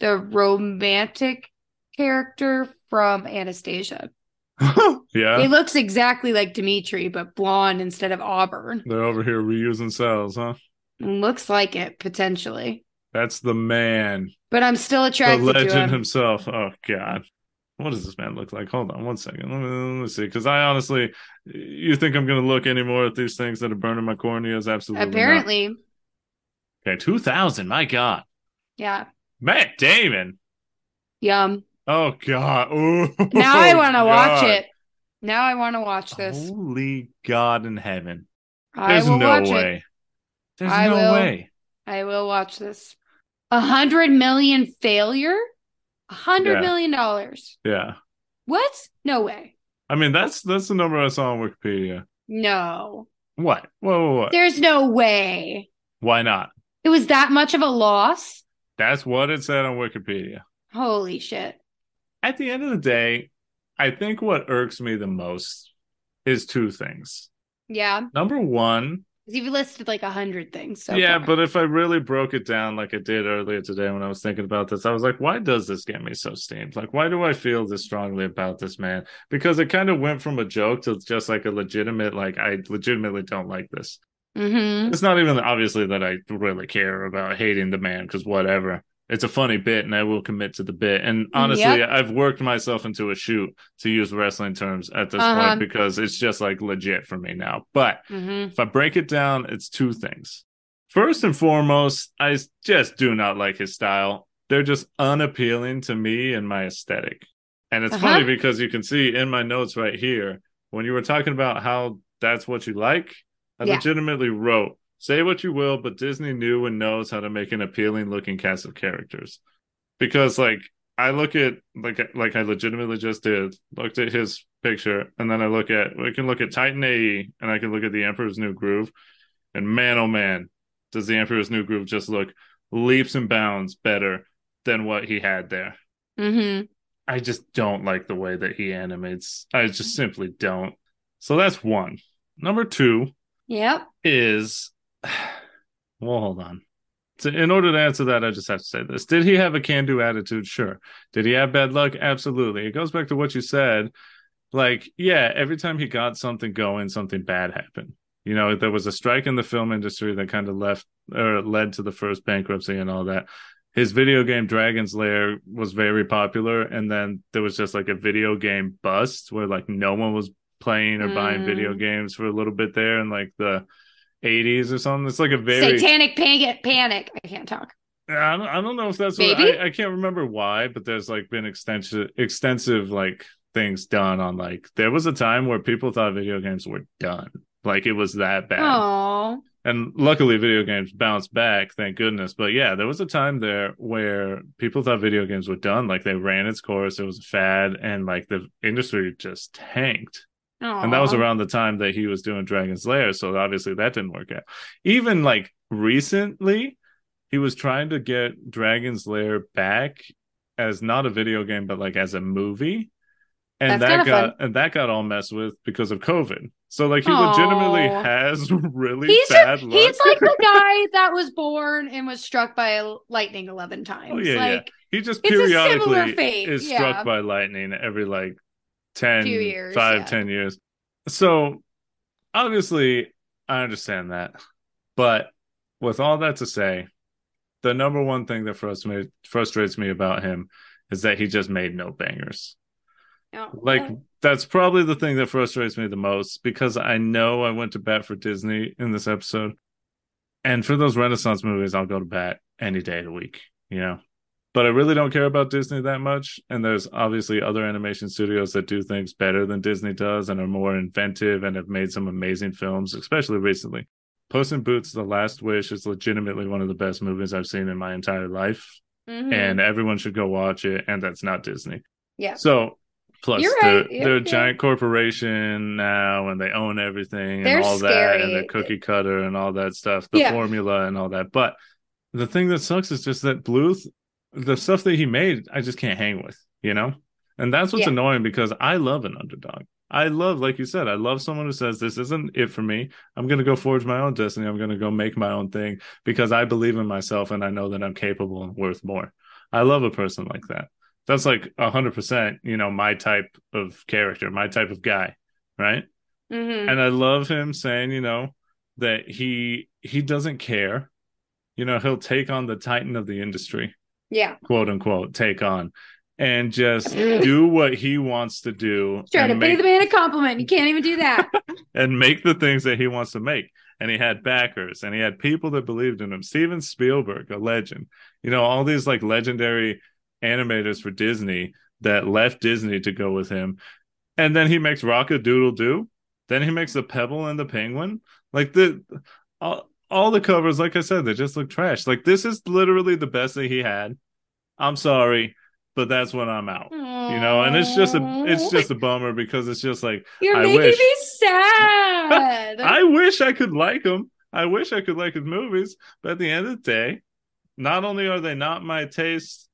the romantic character from Anastasia. yeah, He looks exactly like Dimitri, but blonde instead of auburn. they're over here reusing cells, huh? Looks like it potentially. That's the man, But I'm still attracted to the legend him. himself. Oh God, what does this man look like? Hold on one second. Let me, let me see. Because I honestly, you think I'm going to look anymore at these things that are burning my corneas? Absolutely. not. Apparently. Okay, two thousand. My God, Yeah. Matt Damon. Yum. Oh God. Ooh, Now I oh, want to watch it. Now I want to watch this. Holy God in heaven! I There's will no watch way. it. There's I no will. way. I will watch this. A hundred million failure? A hundred Yeah. million dollars. Yeah. What? No way. I mean, that's that's the number I saw on Wikipedia. No. What? Whoa, whoa, whoa. There's no way. Why not? It was that much of a loss? That's what it said on Wikipedia. Holy shit. At the end of the day, I think what irks me the most is two things. Yeah. Number one, You've listed like a hundred things. So yeah, far. but if I really broke it down like I did earlier today when I was thinking about this, I was like, why does this get me so steamed? Like, why do I feel this strongly about this man? Because it kind of went from a joke to just like a legitimate, like, I legitimately don't like this. Mhm. It's not even obviously that I really care about hating the man because whatever. It's a funny bit and I will commit to the bit. And honestly, Yep. I've worked myself into a shoot to use wrestling terms at this Uh-huh. point because it's just like legit for me now. But Mhm. if I break it down, it's two things. First and foremost, I just do not like his style. They're just unappealing to me and my aesthetic. And it's Uh-huh. funny because you can see in my notes right here when you were talking about how that's what you like. I Yeah. legitimately wrote, say what you will, but Disney knew and knows how to make an appealing looking cast of characters. Because like I look at like like I legitimately just did, looked at his picture, and then I look at I can look at Titan AE and I can look at the Emperor's New Groove, and man oh man, does the Emperor's New Groove just look leaps and bounds better than what he had there. Mm-hmm. I just don't like the way that he animates. I just simply don't. So that's one. Number two Yep. is well, hold on. So in order to answer that, I just have to say this. Did he have a can do attitude? Sure. Did he have bad luck? Absolutely. It goes back to what you said. Like, yeah, every time he got something going, something bad happened. You know, there was a strike in the film industry that kind of left or led to the first bankruptcy and all that. His video game Dragon's Lair was very popular, and then there was just like a video game bust where like no one was playing or buying Mm. video games for a little bit there and like the 80s or something. It's like a very Satanic panic. Panic. I can't talk. I don't, I don't know if that's what I, I can't remember why, but there's like been extensive extensive like things done on like there was a time where people thought video games were done. Like it was that bad. Oh. And luckily video games bounced back, thank goodness. But yeah, there was a time there where people thought video games were done. Like they ran its course, it was a fad, and like the industry just tanked. And that was around the time that he was doing Dragon's Lair. So obviously that didn't work out. Even like recently, he was trying to get Dragon's Lair back as not a video game, but like as a movie. And That's that got fun. and that got all messed with because of COVID. So like he Aw. legitimately has really He's sad just, luck. he's like the guy that was born and was struck by lightning 11 times. Oh, yeah, yeah. like he just a periodically is yeah. struck by lightning every like 10 Few years, five, yeah. 10 years so obviously i understand that but with all that to say the number one thing that frustrates frustrates me about him is that he just made no bangers oh, like that's probably the thing that frustrates me the most because I know I went to bat for Disney in this episode. And for those Renaissance movies, I'll go to bat any day of the week, you know. But I really don't care about Disney that much. And there's obviously other animation studios that do things better than Disney does and are more inventive and have made some amazing films, especially recently. Puss in Boots: The Last Wish is legitimately one of the best movies I've seen in my entire life, Mhm. and everyone should go watch it. And that's not Disney. Yeah. So plus You're they're, they're a giant corporation now and they own everything They're and all that and they're cookie cutter and all that stuff, the Yeah. formula and all that. But the thing that sucks is just that Bluth, the stuff that he made, I just can't hang with, you know? And that's what's Yeah. annoying because I love an underdog. I love, like you said, I love someone who says, This isn't it for me. I'm going to go forge my own destiny. I'm going to go make my own thing because I believe in myself and I know that I'm capable and worth more. I love a person like that. That's like a hundred percent, you know, my type of character, my type of guy, right? Mhm. And I love him saying, you know, that he he doesn't care. You know, he'll take on the titan of the industry, yeah. quote unquote, take on, and just do what he wants to do. Try to and pay the man a compliment. You can't even do that. and make the things that he wants to make. And he had backers and he had people that believed in him. Steven Spielberg, a legend. You know, all these like legendary animators for Disney that left Disney to go with him. And then he makes Rock a Doodle Doo. Then he makes the Pebble and the Penguin. Like the all, all the covers, like I said, they just look trash. Like this is literally the best that he had. I'm sorry, but that's when I'm out. You know, and it's just a it's just a bummer because it's just like You're I making wish. me sad. I wish I could like him. I wish I could like his movies, but at the end of the day, not only are they not my taste,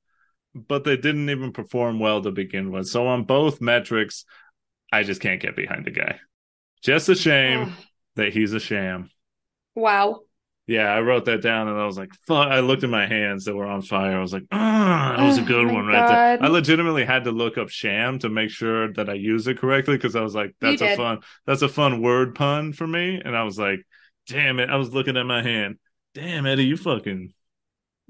but they didn't even perform well to begin with. So on both metrics, I just can't get behind the guy. Just a shame that he's a sham. wow. Yeah, I wrote that down and I was like, fuck. I looked at my hands that were on fire. I was like, ah, that was a Oh good my one right there. I legitimately had to look up sham to make sure that I use it correctly because I was like, that's a fun, that's a fun word pun for me. And I was like, damn it. I was looking at my hand. Damn, Eddie, you fucking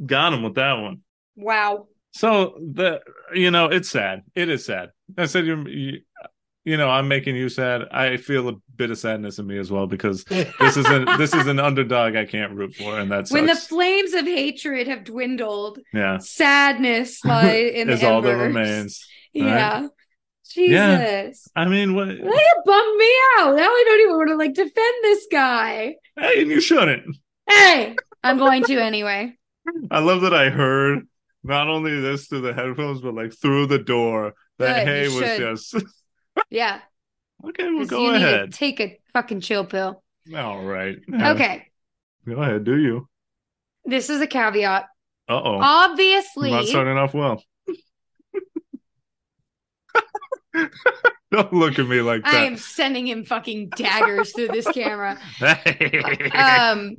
got him with that one. Wow. So the you know it's sad. It is sad. I said you're you, you know I'm making you sad. I feel a bit of sadness in me as well because this is an this is an underdog I can't root for, and that's When the flames of hatred have dwindled, yeah sadness lie in is the all that remains. Yeah. Jesus. I mean, what? That bummed me out. Now I don't even want to like defend this guy. Hey, and you shouldn't. Hey, I'm going to anyway. I love that I heard not only this through the headphones, but like through the door that Good, hey was should. just Yeah. okay. Well, go you ahead. need to take a fucking chill pill. All right. Okay. Go ahead. Do you? This is a caveat. Uh oh. Obviously, Not starting off well. Don't look at me like that. I am sending him fucking daggers through this camera. Um,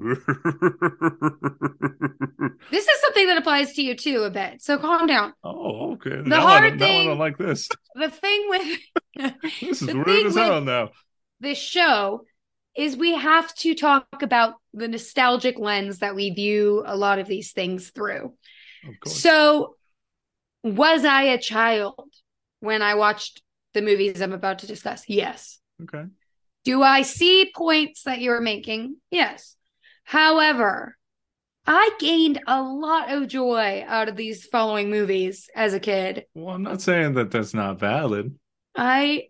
this is something that applies to you too a bit. So calm down. oh, okay. The now I hard I thing- don't like this. The thing with This is thing as hell now. this show is we have to talk about the nostalgic lens that we view a lot of these things through. So, was I a child when I watched the movies I'm about to discuss? Yes. okay. Do I see points that you're making? Yes. However, I gained a lot of joy out of these following movies as a kid. Well, I'm not saying that that's not valid. I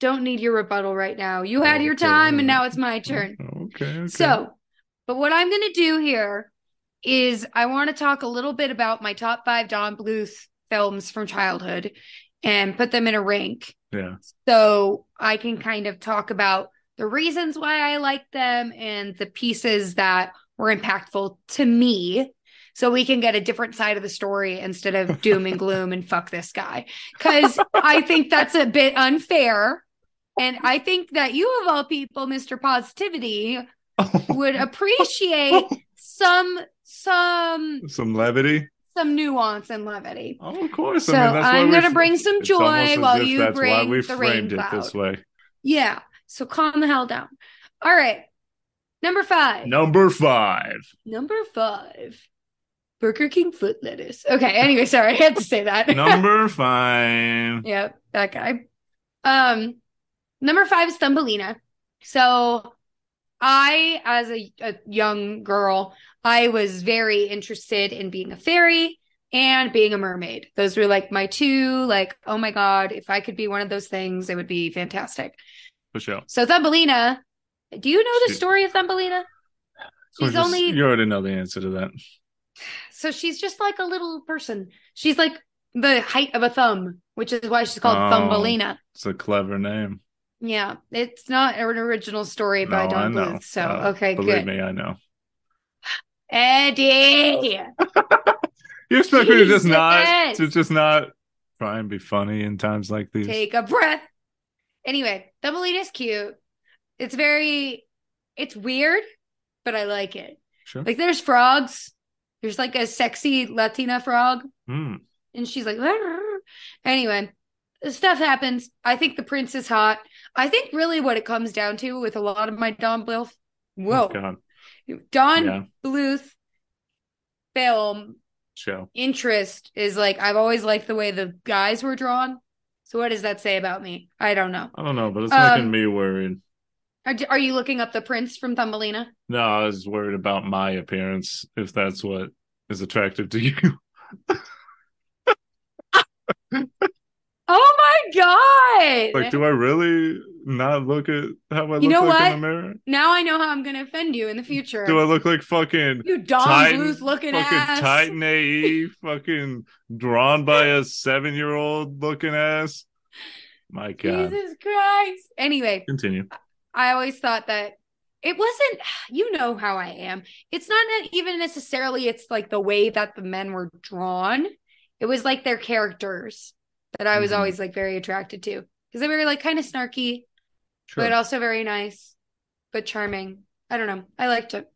don't need your rebuttal right now. You had your time and now it's my turn. Okay. okay. So, but what I'm going to do here is I want to talk a little bit about my top five Don Bluth films from childhood and put them in a rank yeah. so I can kind of talk about the reasons why I like them and the pieces that were impactful to me. So we can get a different side of the story instead of doom and gloom and fuck this guy. Cause I think that's a bit unfair. And I think that you, of all people, Mr. Positivity, would appreciate some some Some levity. some nuance and levity. Oh, of course. So I that's I'm gonna bring some joy while you that's why bring we the rain it this way. Yeah. So calm the hell down. All right. Number five. Number five. Number five. Burger King foot lettuce. Okay. Anyway, sorry, I had to say that. Number five. yep, that guy. Um, number five is Thumbelina. So, I, as a, a young girl, I was very interested in being a fairy and being a mermaid. Those were like my two. Like, oh my god, if I could be one of those things, it would be fantastic. For sure. So Thumbelina, do you know the story of Thumbelina? She's just- only You already know the answer to that. So she's just like a little person. She's like the height of a thumb, which is why she's called Oh. Thumbelina. It's a clever name. Yeah, it's not an original story by No, Don. Bluth. So Uh, okay, Believe good. me, I know. Eddie, You expect me to just not to just not try and be funny in times like these? take a breath. Anyway, Thumbelina's cute. It's very, it's weird, but I like it. Sure. Like there's frogs. There's like a sexy Latina frog. Hmm. and she's like "Arr." anyway stuff happens i think the prince is hot i think really what it comes down to with a lot of my don bluth whoa Oh, don Yeah. bluth film Show. interest is like i've always liked the way the guys were drawn so what does that say about me i don't know I don't know, but it's Um, making me worried. Are, are you looking up the prince from thumbelina No, I was worried about my appearance, if that's what is attractive to you. oh my god like, do I really not look at how I look know like what? in the mirror? now i know how i'm gonna offend you in the future Do I look like fucking you don Titan- bluth looking fucking ass Titan AE, fucking drawn by a seven year old looking ass? My God. Jesus Christ. Anyway, Continue. I always thought that it wasn't, you know how I am. It's not even necessarily it's like the way that the men were drawn. It was like their characters that I was Mhm. always like very attracted to because they were like kind of snarky, Sure. but also very nice, but charming. I don't know. I liked it.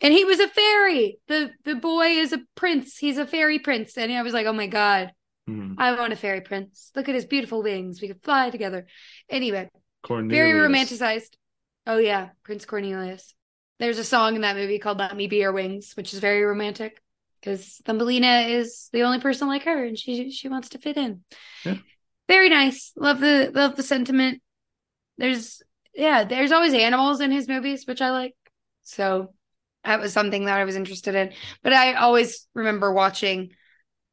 And he was a fairy. The the boy is a prince. He's a fairy prince. And I was like, oh my God, Mhm. I want a fairy prince. Look at his beautiful wings. We could fly together. Anyway, Cornelius. very romanticized. Oh yeah, Prince Cornelius. There's a song in that movie called "Let Me Be Your Wings," which is very romantic because Thumbelina is the only person like her, and she she wants to fit in. Yeah. Very nice. Love the love the sentiment. There's yeah, there's always animals in his movies, which I like. So that was something that I was interested in. But I always remember watching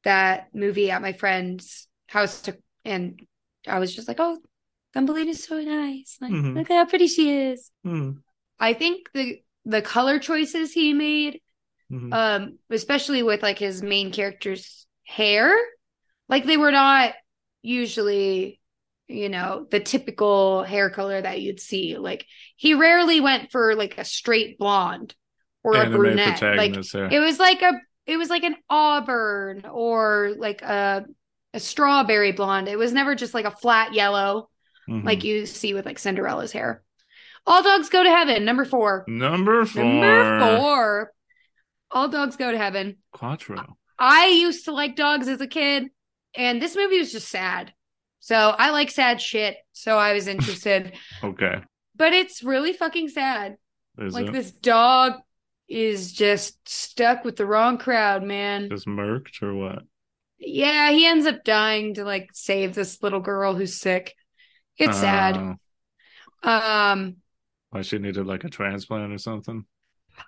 that movie at my friend's house to, and I was just like, oh, Thumbelina's so nice. Like, Mhm. look at how pretty she is. Hmm. I think the the color choices he made, Mhm. um, especially with like his main character's hair, like they were not usually, you know, the typical hair color that you'd see. Like he rarely went for like a straight blonde or a brunette. Like it was like a it was like an auburn or like a a strawberry blonde. It was never just like a flat yellow Mhm. like you see with like Cinderella's hair. All dogs go to heaven. Number four. number four. Number four. All dogs go to heaven. Quattro. I used to like dogs as a kid, and this movie was just sad. So I like sad shit. So I was interested, Okay. but it's really fucking sad. Is like it this dog is just stuck with the wrong crowd, man. just murked or what? Yeah, he ends up dying to like save this little girl who's sick. It's sad. Uh, Um, why she needed like a transplant or something?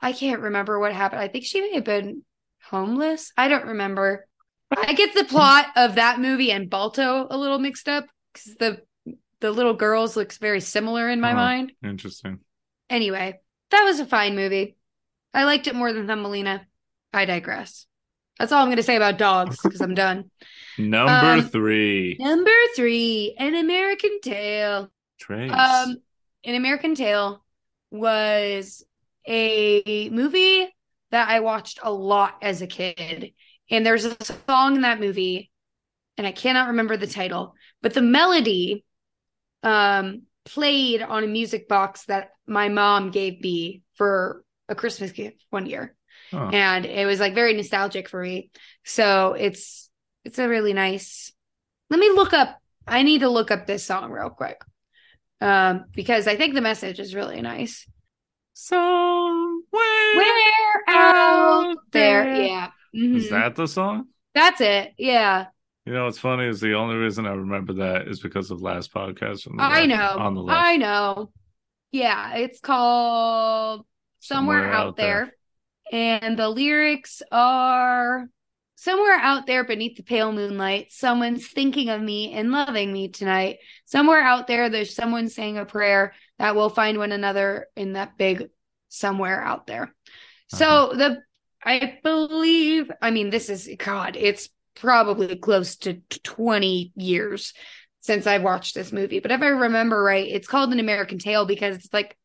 I can't remember what happened. I think she may have been homeless. I don't remember. I get the plot of that movie and Balto a little mixed up because the the little girls looks very similar in my Uh-huh. mind. Interesting. Anyway, that was a fine movie. I liked it more than Thumbelina. I digress. That's all I'm going to say about dogs because I'm done. Number Um, three. Number three, An American Tail. Trace. Um, An American Tail was a movie that I watched a lot as a kid. And there's a song in that movie, and I cannot remember the title, but the melody um played on a music box that my mom gave me for a Christmas gift one year. And it was like very nostalgic for me. So it's it's a really nice. Let me look up I need to look up this song real quick. Um because I think the message is really nice. So Where out out there. there. Yeah. Is Mhm. that the song? That's it. Yeah. You know what's funny is the only reason I remember that is because of last podcast. From the I left- know. On the left. I know. Yeah, it's called Somewhere, Somewhere Out, Out there. And the lyrics are Somewhere out there beneath the pale moonlight, someone's thinking of me and loving me tonight. Somewhere out there, there's someone saying a prayer that we'll find one another in that big somewhere out there. Uh-huh. So the I believe, I mean, this is God, it's probably close to 20 years since I watched this movie. But if I remember right, it's called An American Tail because it's like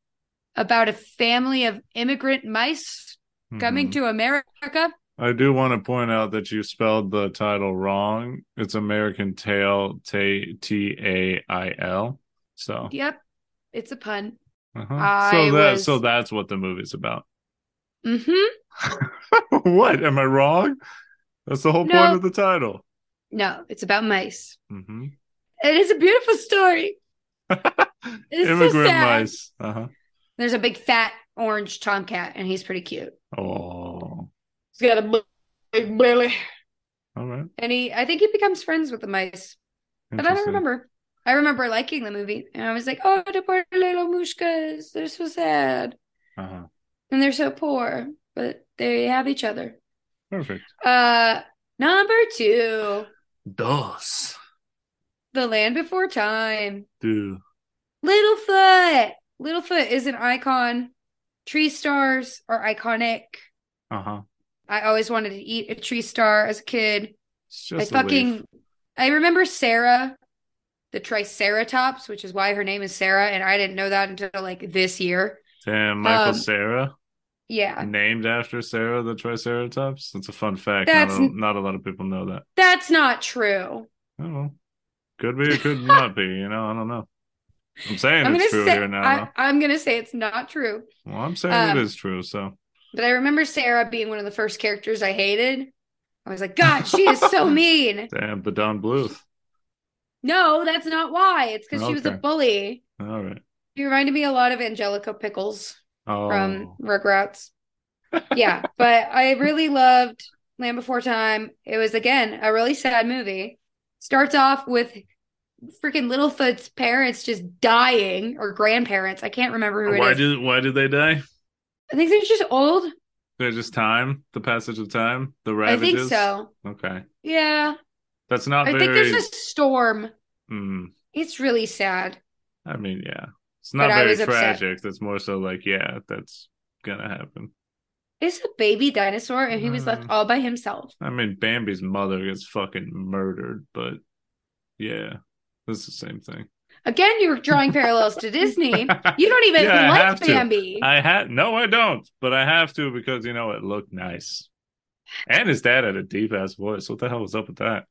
about a family of immigrant mice coming Mhm. to America. I do want to point out that you spelled the title wrong. It's American Tail, T T A I L. So, Yep, it's a pun. uh-huh. So that was- so that's what the movie's about. hmm what? Am I wrong? That's the whole No. point of the title. No, it's about mice. hmm It is a beautiful story. It's so Immigrant mice. Uh-huh. There's a big fat orange tomcat, and he's pretty cute. Oh, He's got a big belly. all right. And he, I think he becomes friends with the mice. But I don't remember. I remember liking the movie, and I was like, "Oh, the poor little mushkas, they're so sad, Uh-huh. and they're so poor, but they have each other." Perfect. Uh, number two, Dos. The Land Before Time. Do. Littlefoot. Littlefoot is an icon. Tree stars are iconic. Uh-huh. I always wanted to eat a tree star as a kid. It's I just a leaf. fucking I remember Sarah, the Triceratops, which is why her name is Sarah, and I didn't know that until like this year. Damn, Michael um, Sarah. Yeah, named after Sarah the Triceratops. That's a fun fact. That's- not, a, not a lot of people know that. that's not true. I don't know. Could be, it could not be. You know, I don't know. I'm saying I'm it's true say here now. I, I'm gonna say it's not true. Well, I'm saying um, it is true. So But I remember Sarah being one of the first characters I hated. I was like, God, she is so mean. damn, but Don Bluth. No, that's not why. It's because she was a bully. All right. She reminded me a lot of Angelica Pickles Oh, from Rugrats. yeah, but I really loved Land Before Time. It was again a really sad movie. Starts off with freaking Littlefoot's parents just dying or grandparents. I can't remember who it is. why did why did they die? I think they're just old. They're just time, the passage of time, the ravages. I think so. Okay, Yeah. that's not I very. think there's a storm. Hmm. It's really sad. I mean, yeah, it's not But very upset. tragic. That's more so like, yeah, that's gonna happen. It's a baby dinosaur, and he was left Mm. all by himself. I mean, Bambi's mother gets fucking murdered, but yeah, it's the same thing. Again, you're drawing parallels to Disney. You don't even Yeah, I like to. Bambi. I had no, I don't, but I have to because you know it looked nice. And his dad had a deep ass voice. What the hell was up with that?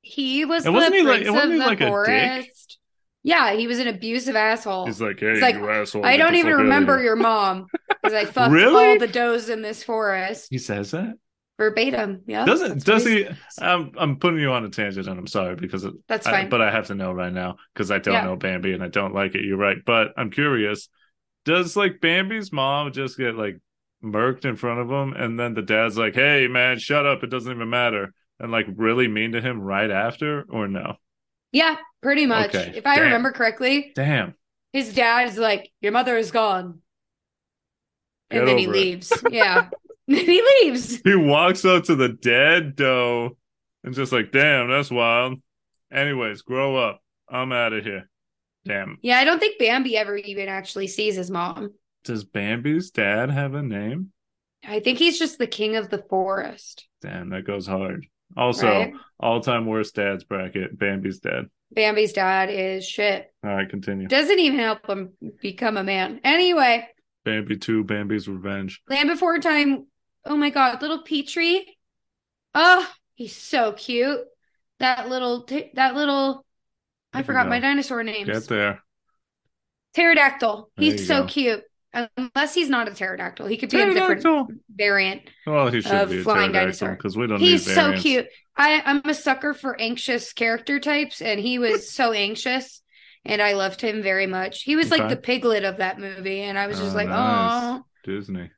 He was And the wasn't he like- and wasn't he the like a dick? forest. Yeah, he was an abusive asshole. He's like, hey, It's like, you asshole. I don't even remember here." your mom because I fucked Really? all the does in this forest He says that. Verbatim. Yeah, Doesn't does he? I'm I'm putting you on a tangent, and I'm sorry because it, That's I- fine. but I have to know right now because I don't Yeah. know Bambi and I don't like it. You're right, but I'm curious. Does like Bambi's mom just get like murked in front of him, and then the dad's like, "Hey, man, shut up! It doesn't even matter," and like really mean to him right after, or no? yeah, pretty much. Okay, If I damn. remember correctly, Damn. his dad is like, "Your mother is gone," Get and then he it. leaves. Yeah, then he leaves. He walks up to the dead doe and just like, "Damn, that's wild." Anyways, grow up. I'm out of here. Damn. Yeah, I don't think Bambi ever even actually sees his mom. Does Bambi's dad have a name? I think he's just the king of the forest. Damn, that goes hard. Also, Right? all time worst dads bracket. Bambi's dad. Bambi's dad is shit. All right, continue. Doesn't even help him become a man. Anyway, Bambi 2, Bambi's Revenge. Land Before Time. Oh my God, little Petrie. Oh, he's so cute. That little, t- that little. I There forgot my dinosaur names. Get there. Pterodactyl. There He's so go. cute. Unless he's not a pterodactyl, he could be a different variant. Well, he should of be a flying dinosaur. because we don't He's so cute. I, I'm a sucker for anxious character types, and he was so anxious, and I loved him very much. He was like the piglet of that movie, and I was just Oh, like, nice. oh. Disney.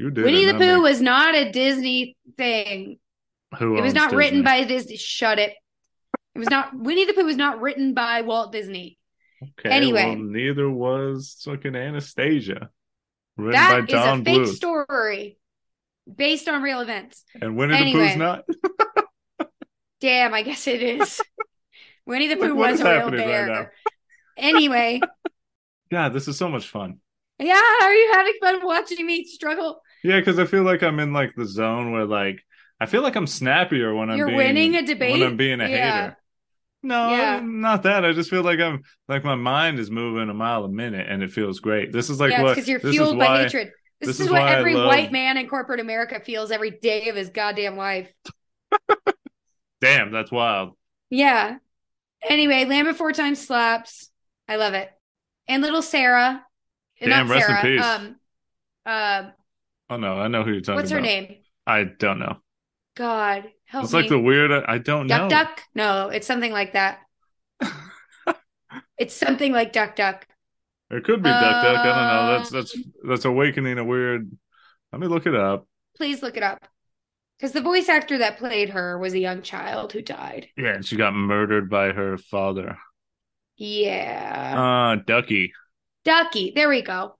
You did Winnie the Pooh was not a Disney thing. Who It was not written by Disney. Shut it. It was not Winnie the Pooh was not written by Walt Disney. Okay, anyway. well, neither was fucking Anastasia. Written That by is a fake story based on real events. And Winnie Anyway. the Pooh's not. Damn, I guess it is. Winnie the Pooh what was a real happening right bear. Anyway, God, this is so much fun. yeah, are you having fun watching me struggle? Yeah, because I feel like I'm in like the zone where like I feel like I'm snappier when I'm You're being, winning a debate? when I'm being a Yeah. hater. No, Yeah. not that. I just feel like I'm like my mind is moving a mile a minute and it feels great. This is like yeah, what because you're this fueled by why, hatred. This, this is, is what every love- white man in corporate America feels every day of his goddamn life. Damn, that's wild. Yeah. Anyway, Land Before Time slaps. I love it. And little Sarah. Damn, not rest in Sarah. peace. Um, uh, Oh no, I know who you're talking about. what's her name? I don't know. God, help It's me. like the weird. I don't Duck know. Duck? Duck? No, it's something like that. it's something like Duck Duck. It could be Duck Duck. I don't know. That's Um, that's that's awakening a weird. Let me look it up. Please look it up. Because the voice actor that played her was a young child who died. Yeah, and she got murdered by her father. Yeah. Uh Ducky. Ducky. There we go.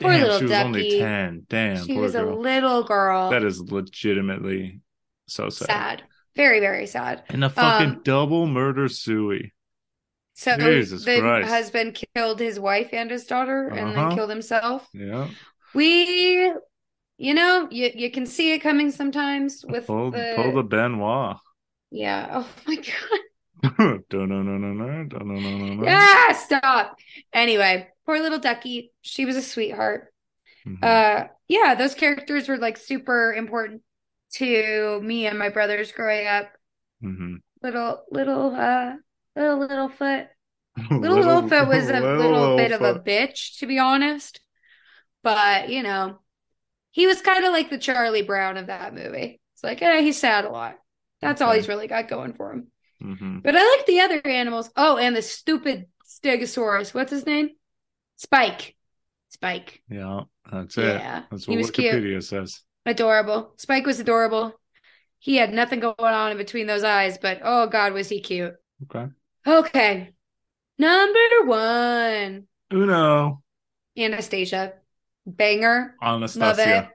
Poor Damn, little she was only ten. Damn, she poor was a little girl. That is legitimately so sad. sad. Very, very sad. And a fucking Um, double murder Suey. So Jesus the Christ. husband killed his wife and his daughter and Uh-huh. then killed himself. Yeah. We, you know, you, you can see it coming sometimes with Pull the, pull the Benoit. yeah. Oh my God. Yeah, stop. Anyway, poor little Ducky. She was a sweetheart. Mhm. Uh, yeah, those characters were like super important to me and my brothers growing up. Mhm. Little, little, uh, little, little foot. Little little Littlefoot was a little bit of a bitch, to be honest. But, you know, he was kind of like the Charlie Brown of that movie. It's like, eh, he's sad a lot. That's all he's really got going for him. Mhm. But I like the other animals. Oh, and the stupid Stegosaurus. What's his name? Spike. Spike. Yeah, that's it. Yeah. That's he what was cute. Wikipedia says. Adorable. Spike was adorable. He had nothing going on in between those eyes, but oh God, was he cute. Okay. Okay. Number one. Uno. Anastasia. Banger. Love it. Anastasia.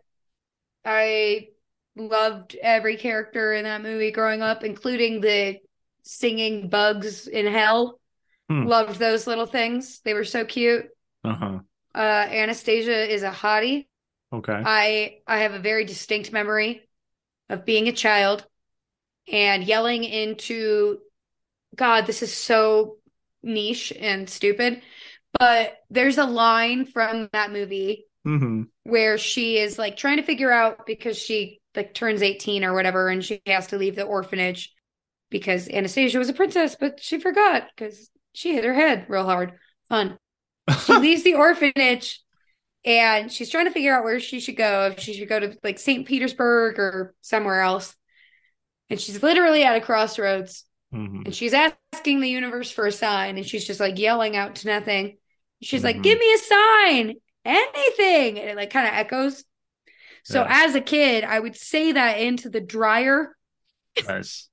I loved every character in that movie growing up, including the singing bugs in hell. Hmm. Loved those little things. They were so cute. Uh huh. Uh, Anastasia is a hottie. Okay. I I have a very distinct memory of being a child and yelling into God, this is so niche and stupid. But there's a line from that movie hmm where she is like trying to figure out because she like turns 18 or whatever and she has to leave the orphanage because Anastasia was a princess, but she forgot because she hit her head real hard. Fun. She leaves the orphanage and she's trying to figure out where she should go, if she should go to like St. Petersburg or somewhere else. And she's literally at a crossroads hmm and she's asking the universe for a sign and she's just like yelling out to nothing. She's Mhm. like, "Give me a sign, anything." And it like kind of echoes. So Yeah. as a kid, I would say that into the dryer Nice.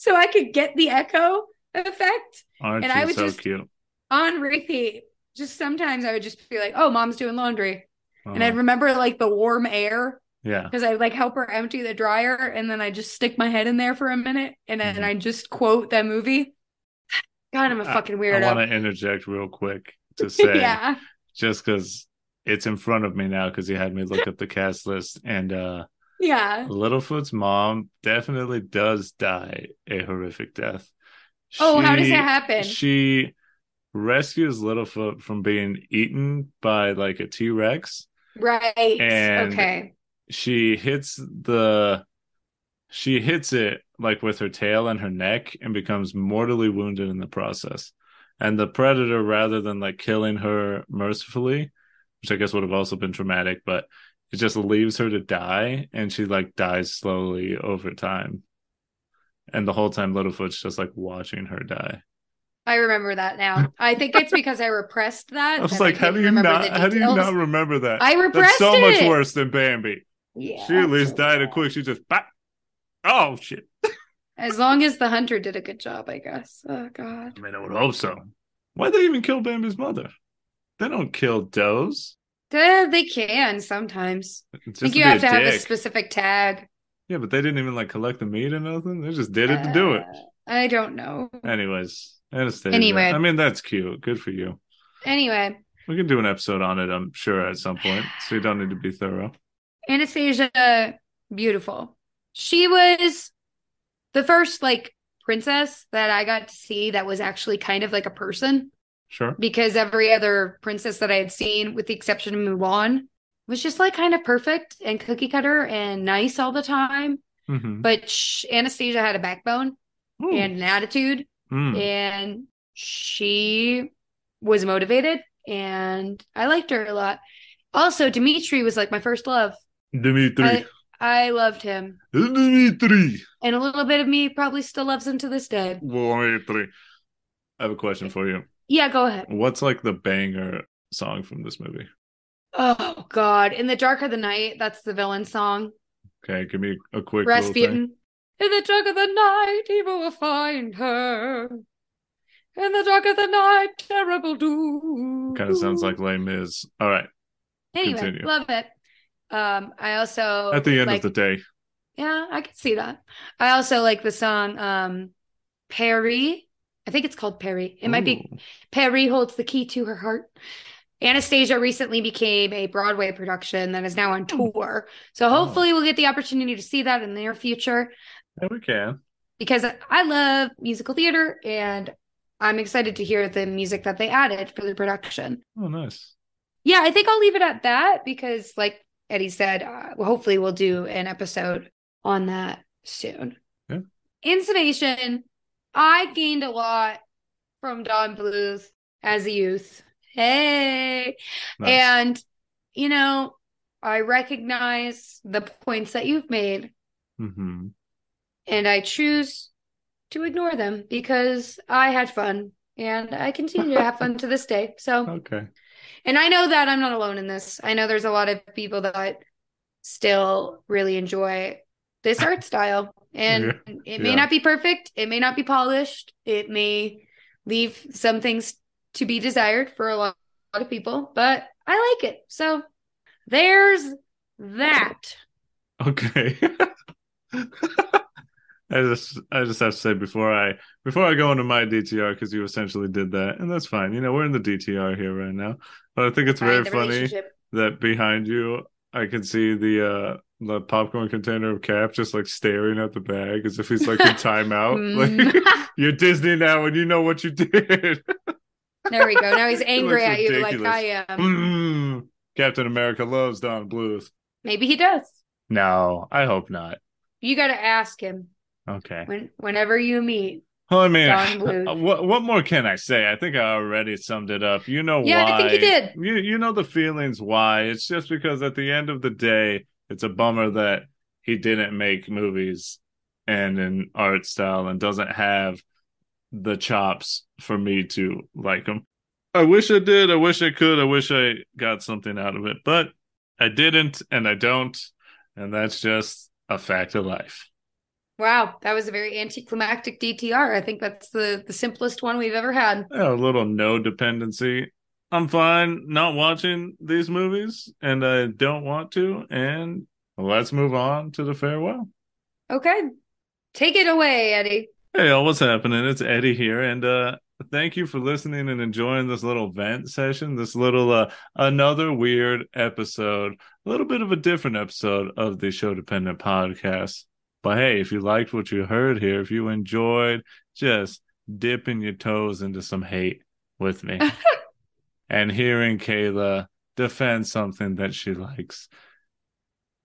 So I could get the echo effect Aren't And you I would so just- cute? on repeat. Just sometimes I would just be like, "Oh, mom's doing laundry." And Uh-huh. I'd remember like the warm air yeah. because I like help her empty the dryer and then I just stick my head in there for a minute and then Mhm. I just quote that movie. God, I'm a fucking weird. I weirdo. want to interject real quick to say, yeah. just because it's in front of me now, because you had me look up the cast list, and uh Yeah. Littlefoot's mom definitely does die a horrific death. Oh, how does that happen? She rescues Littlefoot from being eaten by like a T Rex. Right. And- okay. She hits the she hits it like with her tail and her neck and becomes mortally wounded in the process. And the predator, rather than like killing her mercifully, which I guess would have also been traumatic, but it just leaves her to die and she like dies slowly over time. And the whole time Littlefoot's just like watching her die. I remember that now. I think it's because I repressed that. I was like, how do you not how do you not remember that? I repressed That's so much worse than Bambi. Yeah. She at least died a quick. She just bop. Oh shit. As long as the hunter did a good job, I guess. Oh god. I mean, I would hope so. Why'd they even kill Bambi's mother? They don't kill does. Uh, they can sometimes. It's I just think you have to have a specific tag. Yeah, but they didn't even like collect the meat or nothing. They just did it to do it. Uh, I don't know. Anyways, Anastasia. Anyway. I mean, that's cute. Good for you. Anyway, We can do an episode on it, I'm sure, at some point. So you don't need to be thorough. Anastasia, beautiful. She was the first like princess that I got to see that was actually kind of like a person Sure. because every other princess that I had seen, with the exception of Mulan, was just like kind of perfect and cookie cutter and nice all the time. Mm-hmm. But sh- Anastasia had a backbone and an attitude, Mm. and she was motivated, and I liked her a lot. Also, Dimitri was like my first love. Dimitri. I, I loved him. Dimitri. And a little bit of me probably still loves him to this day. Dimitri. I have a question for you. Yeah, go ahead. What's like the banger song from this movie? Oh God. In the dark of the night, that's the villain song. Okay, give me a quick. Rasputin. In the dark of the night, evil will find her. In the dark of the night, terrible doom. Kind of sounds like Les Mis. All right. Anyway, continue. love it. Um, I also At the end like, of the day. Yeah, I can see that. I also like the song um Paris. I think it's called Paris. It might be Paris holds the key to her heart. Anastasia recently became a Broadway production that is now on Hmm. tour. So hopefully we'll get the opportunity to see that in the near future Yeah, we can. because I love musical theater and I'm excited to hear the music that they added for the production. Oh, nice. Yeah, I think I'll leave it at that because, like Eddie said, uh, hopefully we'll do an episode on that soon. Yeah. In summation, I gained a lot from Don Bluth as a youth. Hey. Nice. And, you know, I recognize the points that you've made hmm and I choose to ignore them because I had fun and I continue to have fun to this day. So, Okay. and I know that I'm not alone in this. I know there's a lot of people that still really enjoy this art style. And it may Yeah. not be perfect, it may not be polished, it may leave some things to be desired for a lot, lot of people, but I like it. So there's that. Okay. I just I just have to say before I before I go into my DTR because you essentially did that, and that's fine. You know, we're in the DTR here right now, but I think it's very funny that behind you I can see the uh the popcorn container of Cap just like staring at the bag as if he's like in timeout. Mm. like you're Disney now and you know what you did. There we go. Now he's angry at you like. I am. Mm. Captain America loves Don Bluth. Maybe he does. No, I hope not. You got to ask him Okay. when whenever you meet. Well, I mean, Don Bluth. what what more can I say? I think I already summed it up. You know Yeah, why? Yeah, I think you did. You you know the feelings why? It's just because at the end of the day, it's a bummer that he didn't make movies and an art style and doesn't have the chops for me to like him. I wish I did. I wish I could. I wish I got something out of it, but I didn't, and I don't, and that's just a fact of life. Wow, that was a very anticlimactic DTR. I think that's the the simplest one we've ever had. A little no dependency. I'm fine not watching these movies, and I don't want to. And let's move on to the farewell. Okay. Take it away, Eddie. Hey, y'all, what's happening? It's Eddie here, and uh, thank you for listening and enjoying this little vent session. This little uh, another weird episode, a little bit of a different episode of the Show Dependent podcast. But hey, if you liked what you heard here, if you enjoyed just dipping your toes into some hate with me and hearing Kayla defend something that she likes.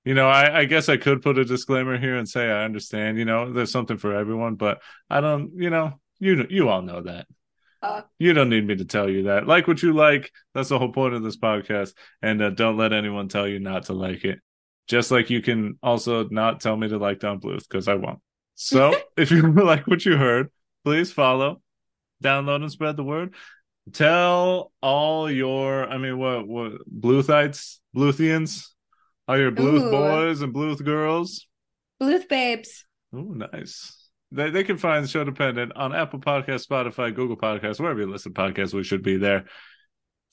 You know, I, I guess I could put a disclaimer here and say I understand. You know, there's something for everyone, but I don't. You know, you you all know that. Uh. you don't need me to tell you that. Like what you like. That's the whole point of this podcast. And uh, don't let anyone tell you not to like it. Just like you can also not tell me to like Don Bluth because I won't. So if you like what you heard, please follow, download, and spread the word. Tell all your, I mean, what, what, Bluthites, Bluthians, all your Bluth Ooh. boys and Bluth girls. Bluth babes. Oh, nice. They, they can find show dependent on Apple Podcast, Spotify, Google Podcasts, wherever you listen to podcasts, we should be there.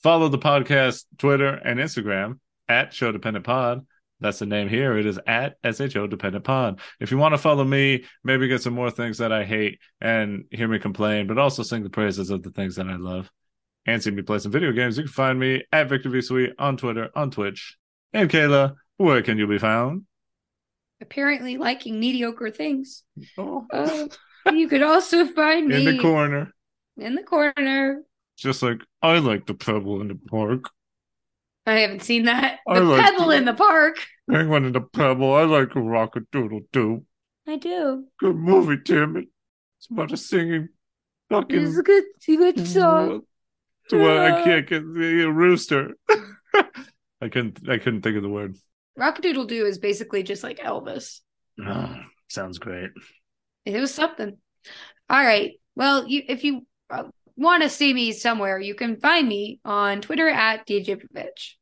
Follow the podcast Twitter and Instagram at Show Dependent Pod. That's the name here. It is at SHO Dependent Pod. If you want to follow me, maybe get some more things that I hate and hear me complain, but also sing the praises of the things that I love and see me play some video games, you can find me at Victor V Sweet on Twitter, on Twitch. And Kayla, where can you be found? Apparently liking mediocre things. Oh, Uh, you could also find me in the corner. in the corner. Just like I like the pebble in the park. I haven't seen that. I The like pebble to- in the park. Penguin in the pebble. I like a rocket doodle doo. I do. Good movie, Timmy. It's about a singing fucking. It's a good, it's a good song. Well, I can't get rooster. I couldn't. I couldn't think of the word. Rock-a-Doodle Doo is basically just like Elvis. Oh, sounds great. It was something. All right. Well, you if you uh, want to see me somewhere, you can find me on Twitter at DJPitch.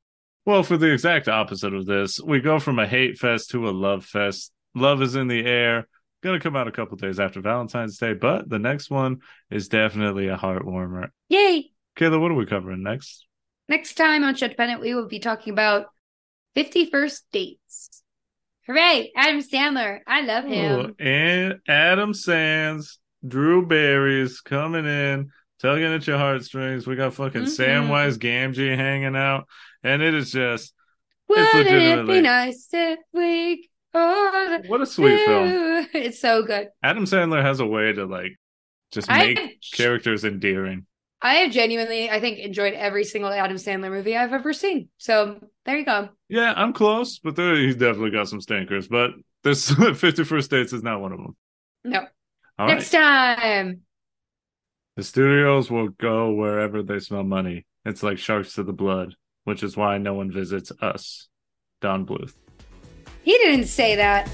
Well, for the exact opposite of this, we go from a hate fest to a love fest. Love is in the air. Going to come out a couple days after Valentine's Day, but the next one is definitely a heart warmer. Yay! Kayla, what are we covering next? Next time on Show Dependent, we will be talking about 50 First Dates. Hooray! Adam Sandler. I love him. Ooh, and Adam Sands, Drew Barry's coming in, tugging at your heartstrings. We got fucking Mhm. Samwise Gamgee hanging out, and it is just Wouldn't it be nice if we what a sweet film. It's so good. Adam Sandler has a way to like just make have, characters endearing. I have genuinely, I think, enjoyed every single Adam Sandler movie I've ever seen. So there you go. Yeah, I'm close, but there, he's definitely got some stinkers. But this 51st States is not one of them. No. All right. Next time. The studios will go wherever they smell money. It's like sharks to the blood, which is why no one visits us. Don Bluth. He didn't say that.